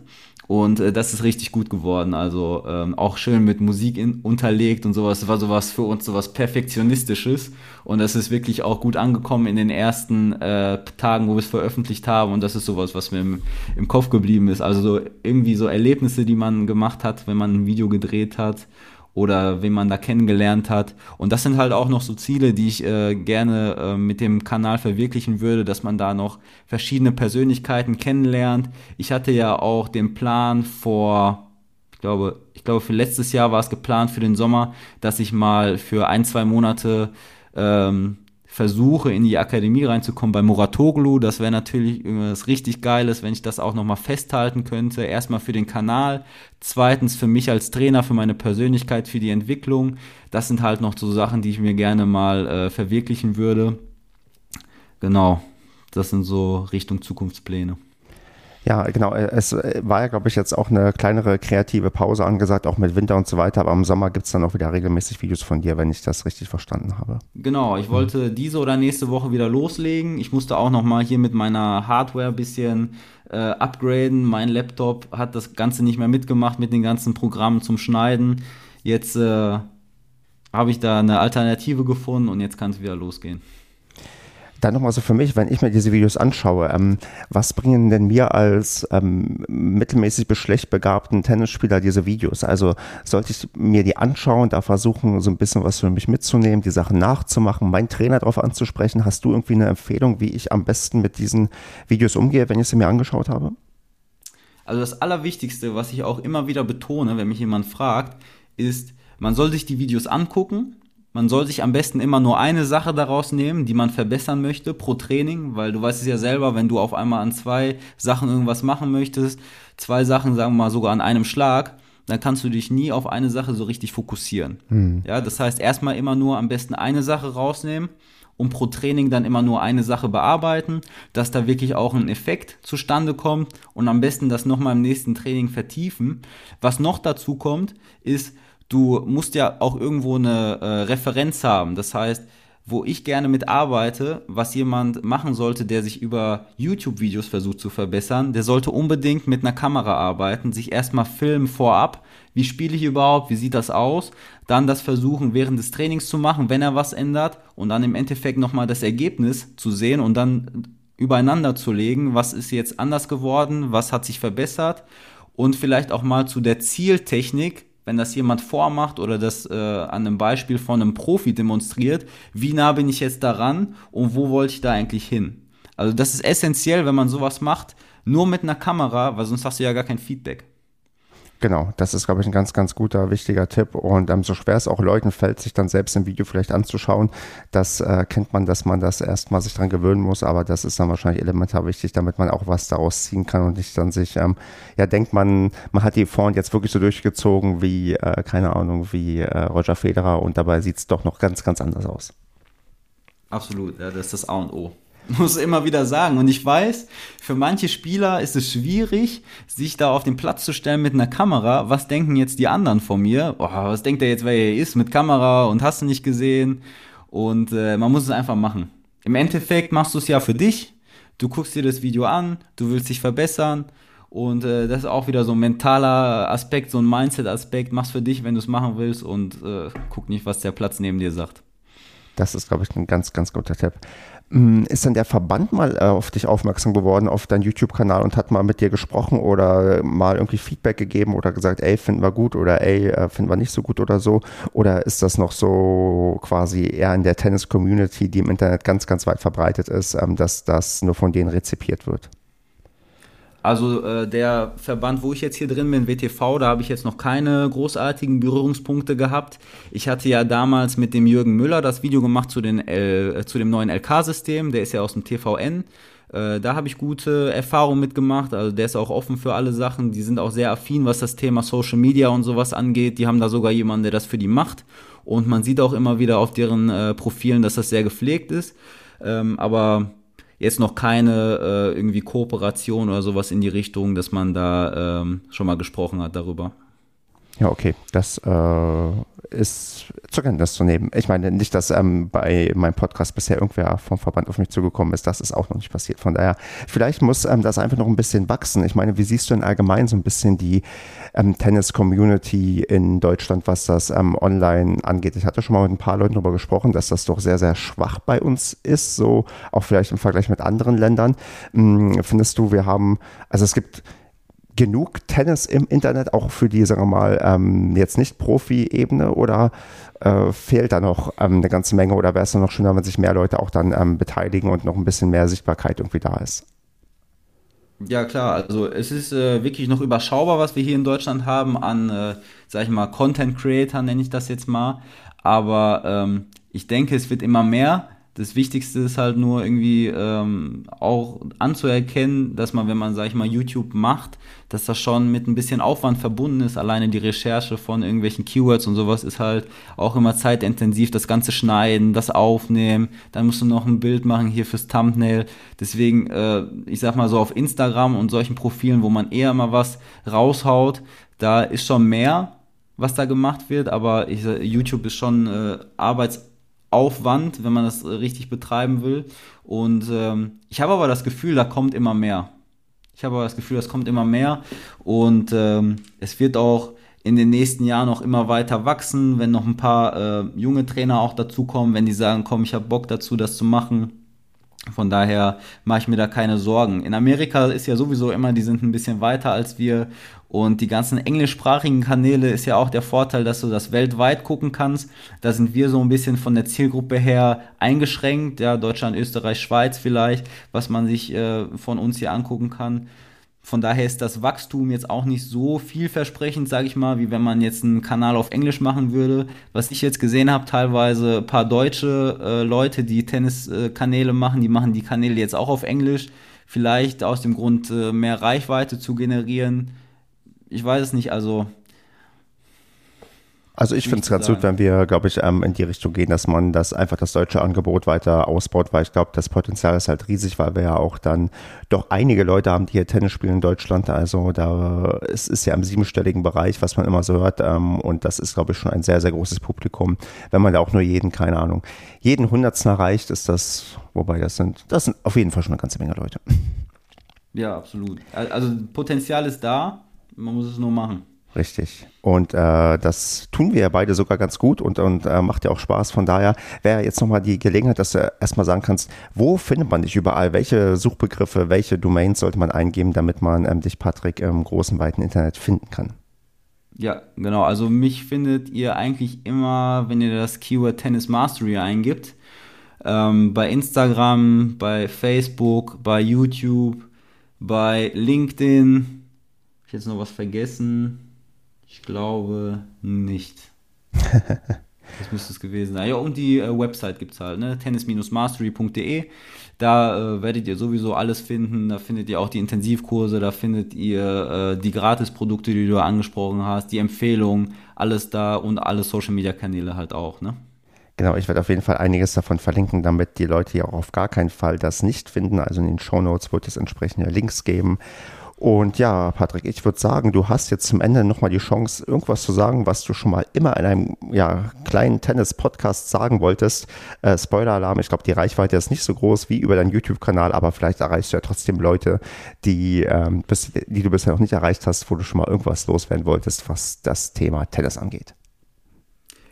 Und äh, das ist richtig gut geworden. Also ähm, auch schön mit Musik in, unterlegt und sowas. Das war sowas für uns sowas Perfektionistisches. Und das ist wirklich auch gut angekommen in den ersten äh, Tagen, wo wir es veröffentlicht haben. Und das ist sowas, was mir im, im Kopf geblieben ist. Also so irgendwie so Erlebnisse, die man gemacht hat, wenn man ein Video gedreht hat oder wen man da kennengelernt hat. Und das sind halt auch noch so Ziele, die ich äh, gerne äh, mit dem Kanal verwirklichen würde, dass man da noch verschiedene Persönlichkeiten kennenlernt. Ich hatte ja auch den Plan vor, ich glaube, ich glaube für letztes Jahr war es geplant für den Sommer, dass ich mal für ein, zwei Monate ähm, versuche, in die Akademie reinzukommen bei Muratoglu. Das wäre natürlich irgendwas richtig Geiles, wenn ich das auch nochmal festhalten könnte. Erstmal für den Kanal, zweitens für mich als Trainer, für meine Persönlichkeit, für die Entwicklung. Das sind halt noch so Sachen, die ich mir gerne mal äh, verwirklichen würde. Genau, das sind so Richtung Zukunftspläne. Ja, genau. Äh, es äh, war ja, glaube ich, jetzt auch eine kleinere kreative Pause angesagt, auch mit Winter und so weiter. Aber im Sommer gibt es dann auch wieder regelmäßig Videos von dir, wenn ich das richtig verstanden habe. Genau, ich wollte diese oder nächste Woche wieder loslegen. Ich musste auch nochmal hier mit meiner Hardware ein bisschen äh, upgraden. Mein Laptop hat das Ganze nicht mehr mitgemacht mit den ganzen Programmen zum Schneiden. Jetzt äh, habe ich da eine Alternative gefunden und jetzt kann es wieder losgehen. Dann nochmal so für mich, wenn ich mir diese Videos anschaue, ähm, was bringen denn mir als ähm, mittelmäßig bis schlecht begabten Tennisspieler diese Videos? Also sollte ich mir die anschauen, da versuchen, so ein bisschen was für mich mitzunehmen, die Sachen nachzumachen, meinen Trainer darauf anzusprechen? Hast du irgendwie eine Empfehlung, wie ich am besten mit diesen Videos umgehe, wenn ich sie mir angeschaut habe? Also das Allerwichtigste, was ich auch immer wieder betone, wenn mich jemand fragt, ist, man soll sich die Videos angucken, man soll sich am besten immer nur eine Sache daraus nehmen, die man verbessern möchte pro Training, weil du weißt es ja selber, wenn du auf einmal an zwei Sachen irgendwas machen möchtest, zwei Sachen, sagen wir mal sogar an einem Schlag, dann kannst du dich nie auf eine Sache so richtig fokussieren. Mhm. Ja, das heißt, erstmal immer nur am besten eine Sache rausnehmen und pro Training dann immer nur eine Sache bearbeiten, dass da wirklich auch ein Effekt zustande kommt und am besten das nochmal im nächsten Training vertiefen. Was noch dazu kommt, ist, du musst ja auch irgendwo eine äh, Referenz haben. Das heißt, wo ich gerne mit arbeite, was jemand machen sollte, der sich über YouTube-Videos versucht zu verbessern, der sollte unbedingt mit einer Kamera arbeiten, sich erstmal filmen vorab, wie spiele ich überhaupt, wie sieht das aus, dann das versuchen während des Trainings zu machen, wenn er was ändert. Und dann im Endeffekt nochmal das Ergebnis zu sehen und dann übereinander zu legen, was ist jetzt anders geworden, was hat sich verbessert. Und vielleicht auch mal zu der Zieltechnik, wenn das jemand vormacht oder das äh, an einem Beispiel von einem Profi demonstriert, wie nah bin ich jetzt daran und wo wollte ich da eigentlich hin? Also das ist essentiell, wenn man sowas macht, nur mit einer Kamera, weil sonst hast du ja gar kein Feedback. Genau, das ist, glaube ich, ein ganz, ganz guter, wichtiger Tipp. Und ähm, so schwer es auch Leuten fällt, sich dann selbst im Video vielleicht anzuschauen, das äh, kennt man, dass man das erstmal sich dran gewöhnen muss, aber das ist dann wahrscheinlich elementar wichtig, damit man auch was daraus ziehen kann und nicht dann sich, ähm, ja, denkt man, man hat die Vorhand jetzt wirklich so durchgezogen wie, äh, keine Ahnung, wie äh, Roger Federer und dabei sieht es doch noch ganz, ganz anders aus. Absolut, ja, das ist das A und O. muss immer wieder sagen. Und ich weiß, für manche Spieler ist es schwierig, sich da auf den Platz zu stellen mit einer Kamera. Was denken jetzt die anderen von mir? Oh, was denkt er jetzt, wer er ist mit Kamera und hast du nicht gesehen? Und äh, man muss es einfach machen. Im Endeffekt machst du es ja für dich. Du guckst dir das Video an, du willst dich verbessern. Und äh, das ist auch wieder so ein mentaler Aspekt, so ein Mindset-Aspekt. Mach's für dich, wenn du es machen willst und äh, guck nicht, was der Platz neben dir sagt. Das ist, glaube ich, ein ganz, ganz guter Tipp. Mm, ist dann der Verband mal äh, auf dich aufmerksam geworden, auf deinen YouTube-Kanal und hat mal mit dir gesprochen oder mal irgendwie Feedback gegeben oder gesagt, ey, finden wir gut oder ey, äh, finden wir nicht so gut oder so? Oder ist das noch so quasi eher in der Tennis-Community, die im Internet ganz, ganz weit verbreitet ist, ähm, dass das nur von denen rezipiert wird? Also äh, der Verband, wo ich jetzt hier drin bin, WTV, da habe ich jetzt noch keine großartigen Berührungspunkte gehabt. Ich hatte ja damals mit dem Jürgen Müller das Video gemacht zu, den L, äh, zu dem neuen LK-System, der ist ja aus dem TVN. Äh, da habe ich gute Erfahrungen mitgemacht. Also der ist auch offen für alle Sachen. Die sind auch sehr affin, was das Thema Social Media und sowas angeht. Die haben da sogar jemanden, der das für die macht. Und man sieht auch immer wieder auf deren äh, Profilen, dass das sehr gepflegt ist. Ähm, aber jetzt noch keine äh, irgendwie Kooperation oder sowas in die Richtung, dass man da ähm, schon mal gesprochen hat darüber. Ja, okay, das äh, ist zur Kenntnis zu nehmen. Ich meine nicht, dass ähm, bei meinem Podcast bisher irgendwer vom Verband auf mich zugekommen ist. Das ist auch noch nicht passiert. Von daher, vielleicht muss ähm, das einfach noch ein bisschen wachsen. Ich meine, wie siehst du denn allgemein so ein bisschen die ähm, Tennis-Community in Deutschland, was das ähm, online angeht? Ich hatte schon mal mit ein paar Leuten darüber gesprochen, dass das doch sehr, sehr schwach bei uns ist, so auch vielleicht im Vergleich mit anderen Ländern. Hm, findest du, wir haben, also es gibt genug Tennis im Internet, auch für die, sagen wir mal, ähm, jetzt nicht Profi-Ebene oder äh, fehlt da noch ähm, eine ganze Menge oder wäre es noch schöner, wenn sich mehr Leute auch dann ähm, beteiligen und noch ein bisschen mehr Sichtbarkeit irgendwie da ist? Ja, klar, also es ist äh, wirklich noch überschaubar, was wir hier in Deutschland haben an, äh, sag ich mal, Content Creator, nenne ich das jetzt mal. Aber ähm, ich denke, es wird immer mehr. Das Wichtigste ist halt nur irgendwie ähm, auch anzuerkennen, dass man, wenn man, sag ich mal, YouTube macht, dass das schon mit ein bisschen Aufwand verbunden ist. Alleine die Recherche von irgendwelchen Keywords und sowas ist halt auch immer zeitintensiv. Das Ganze schneiden, das aufnehmen, dann musst du noch ein Bild machen hier fürs Thumbnail. Deswegen, äh, ich sag mal so auf Instagram und solchen Profilen, wo man eher mal was raushaut, da ist schon mehr, was da gemacht wird, aber ich, YouTube ist schon äh, Arbeits Aufwand, wenn man das richtig betreiben will. Und ähm, ich habe aber das Gefühl, da kommt immer mehr. Ich habe aber das Gefühl, das kommt immer mehr. Und ähm, es wird auch in den nächsten Jahren noch immer weiter wachsen, wenn noch ein paar äh, junge Trainer auch dazukommen, wenn die sagen, komm, ich habe Bock dazu, das zu machen. Von daher mache ich mir da keine Sorgen. In Amerika ist ja sowieso immer, die sind ein bisschen weiter als wir und die ganzen englischsprachigen Kanäle ist ja auch der Vorteil, dass du das weltweit gucken kannst. Da sind wir so ein bisschen von der Zielgruppe her eingeschränkt. Ja, Deutschland, Österreich, Schweiz vielleicht, was man sich äh, von uns hier angucken kann. Von daher ist das Wachstum jetzt auch nicht so vielversprechend, sage ich mal, wie wenn man jetzt einen Kanal auf Englisch machen würde. Was ich jetzt gesehen habe, teilweise ein paar deutsche äh, Leute, die Tenniskanäle äh, machen, die machen die Kanäle jetzt auch auf Englisch. Vielleicht aus dem Grund, äh, mehr Reichweite zu generieren ich weiß es nicht, also. Also ich finde es ganz gut, wenn wir, glaube ich, ähm, in die Richtung gehen, dass man das einfach das deutsche Angebot weiter ausbaut, weil ich glaube, das Potenzial ist halt riesig, weil wir ja auch dann doch einige Leute haben, die hier Tennis spielen in Deutschland. Also da es ist ja im siebenstelligen Bereich, was man immer so hört. Ähm, und das ist, glaube ich, schon ein sehr, sehr großes Publikum. Wenn man da auch nur jeden, keine Ahnung, jeden Hundertsten erreicht, ist das, wobei das sind, das sind auf jeden Fall schon eine ganze Menge Leute. Ja, absolut. Also Potenzial ist da man muss es nur machen. Richtig. Und äh, das tun wir ja beide sogar ganz gut und, und äh, macht ja auch Spaß. Von daher wäre jetzt nochmal die Gelegenheit, dass du erstmal sagen kannst, wo findet man dich überall? Welche Suchbegriffe, welche Domains sollte man eingeben, damit man ähm, dich, Patrick, im großen, weiten Internet finden kann? Ja, genau. Also mich findet ihr eigentlich immer, wenn ihr das Keyword Tennis Mastery eingibt. Ähm, bei Instagram, bei Facebook, bei YouTube, bei LinkedIn ich jetzt noch was vergessen? Ich glaube nicht. das müsste es gewesen sein. Ja, und die äh, Website gibt es halt, ne? tennis-mastery.de. Da äh, werdet ihr sowieso alles finden. Da findet ihr auch die Intensivkurse, da findet ihr äh, die Gratisprodukte, die du angesprochen hast, die Empfehlungen, alles da und alle Social Media Kanäle halt auch, ne? Genau, ich werde auf jeden Fall einiges davon verlinken, damit die Leute ja auch auf gar keinen Fall das nicht finden. Also in den Show Notes wird es entsprechende Links geben. Und ja, Patrick, ich würde sagen, du hast jetzt zum Ende nochmal die Chance, irgendwas zu sagen, was du schon mal immer in einem ja, kleinen Tennis-Podcast sagen wolltest. Äh, Spoiler-Alarm, ich glaube, die Reichweite ist nicht so groß wie über deinen YouTube-Kanal, aber vielleicht erreichst du ja trotzdem Leute, die, ähm, bis, die du bisher noch nicht erreicht hast, wo du schon mal irgendwas loswerden wolltest, was das Thema Tennis angeht.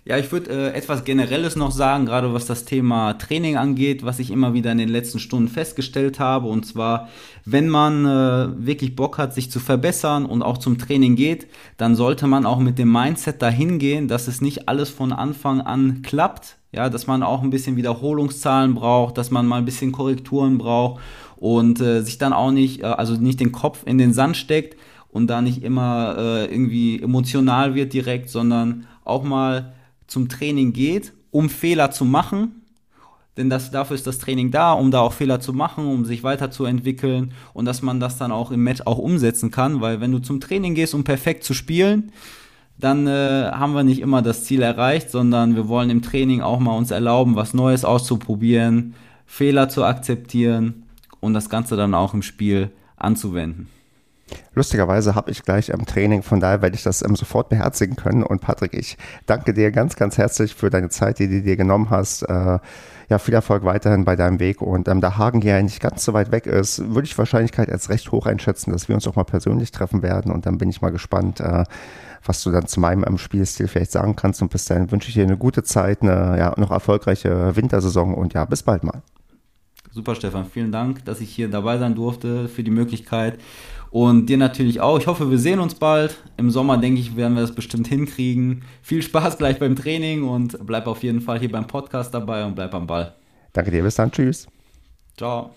Ja, ich würde äh, etwas Generelles noch sagen, gerade was das Thema Training angeht, was ich immer wieder in den letzten Stunden festgestellt habe. Und zwar, wenn man äh, wirklich Bock hat, sich zu verbessern und auch zum Training geht, dann sollte man auch mit dem Mindset dahin gehen, dass es nicht alles von Anfang an klappt. Ja, dass man auch ein bisschen Wiederholungszahlen braucht, dass man mal ein bisschen Korrekturen braucht und äh, sich dann auch nicht, äh, also nicht den Kopf in den Sand steckt und da nicht immer äh, irgendwie emotional wird direkt, sondern auch mal zum Training geht, um Fehler zu machen, denn das, dafür ist das Training da, um da auch Fehler zu machen, um sich weiterzuentwickeln und dass man das dann auch im Match auch umsetzen kann, weil wenn du zum Training gehst, um perfekt zu spielen, dann äh, haben wir nicht immer das Ziel erreicht, sondern wir wollen im Training auch mal uns erlauben, was Neues auszuprobieren, Fehler zu akzeptieren und das Ganze dann auch im Spiel anzuwenden. Lustigerweise habe ich gleich im Training, von daher werde ich das ähm, sofort beherzigen können. Und Patrick, ich danke dir ganz, ganz herzlich für deine Zeit, die du dir genommen hast. Äh, ja, viel Erfolg weiterhin bei deinem Weg. Und ähm, da Hagen ja nicht ganz so weit weg ist, würde ich Wahrscheinlichkeit als recht hoch einschätzen, dass wir uns auch mal persönlich treffen werden. Und dann bin ich mal gespannt, äh, was du dann zu meinem ähm, Spielstil vielleicht sagen kannst. Und bis dahin wünsche ich dir eine gute Zeit, eine ja, noch erfolgreiche Wintersaison und ja, bis bald mal. Super, Stefan. Vielen Dank, dass ich hier dabei sein durfte, für die Möglichkeit. Und dir natürlich auch. Ich hoffe, wir sehen uns bald. Im Sommer, denke ich, werden wir das bestimmt hinkriegen. Viel Spaß gleich beim Training und bleib auf jeden Fall hier beim Podcast dabei und bleib am Ball. Danke dir. Bis dann. Tschüss. Ciao.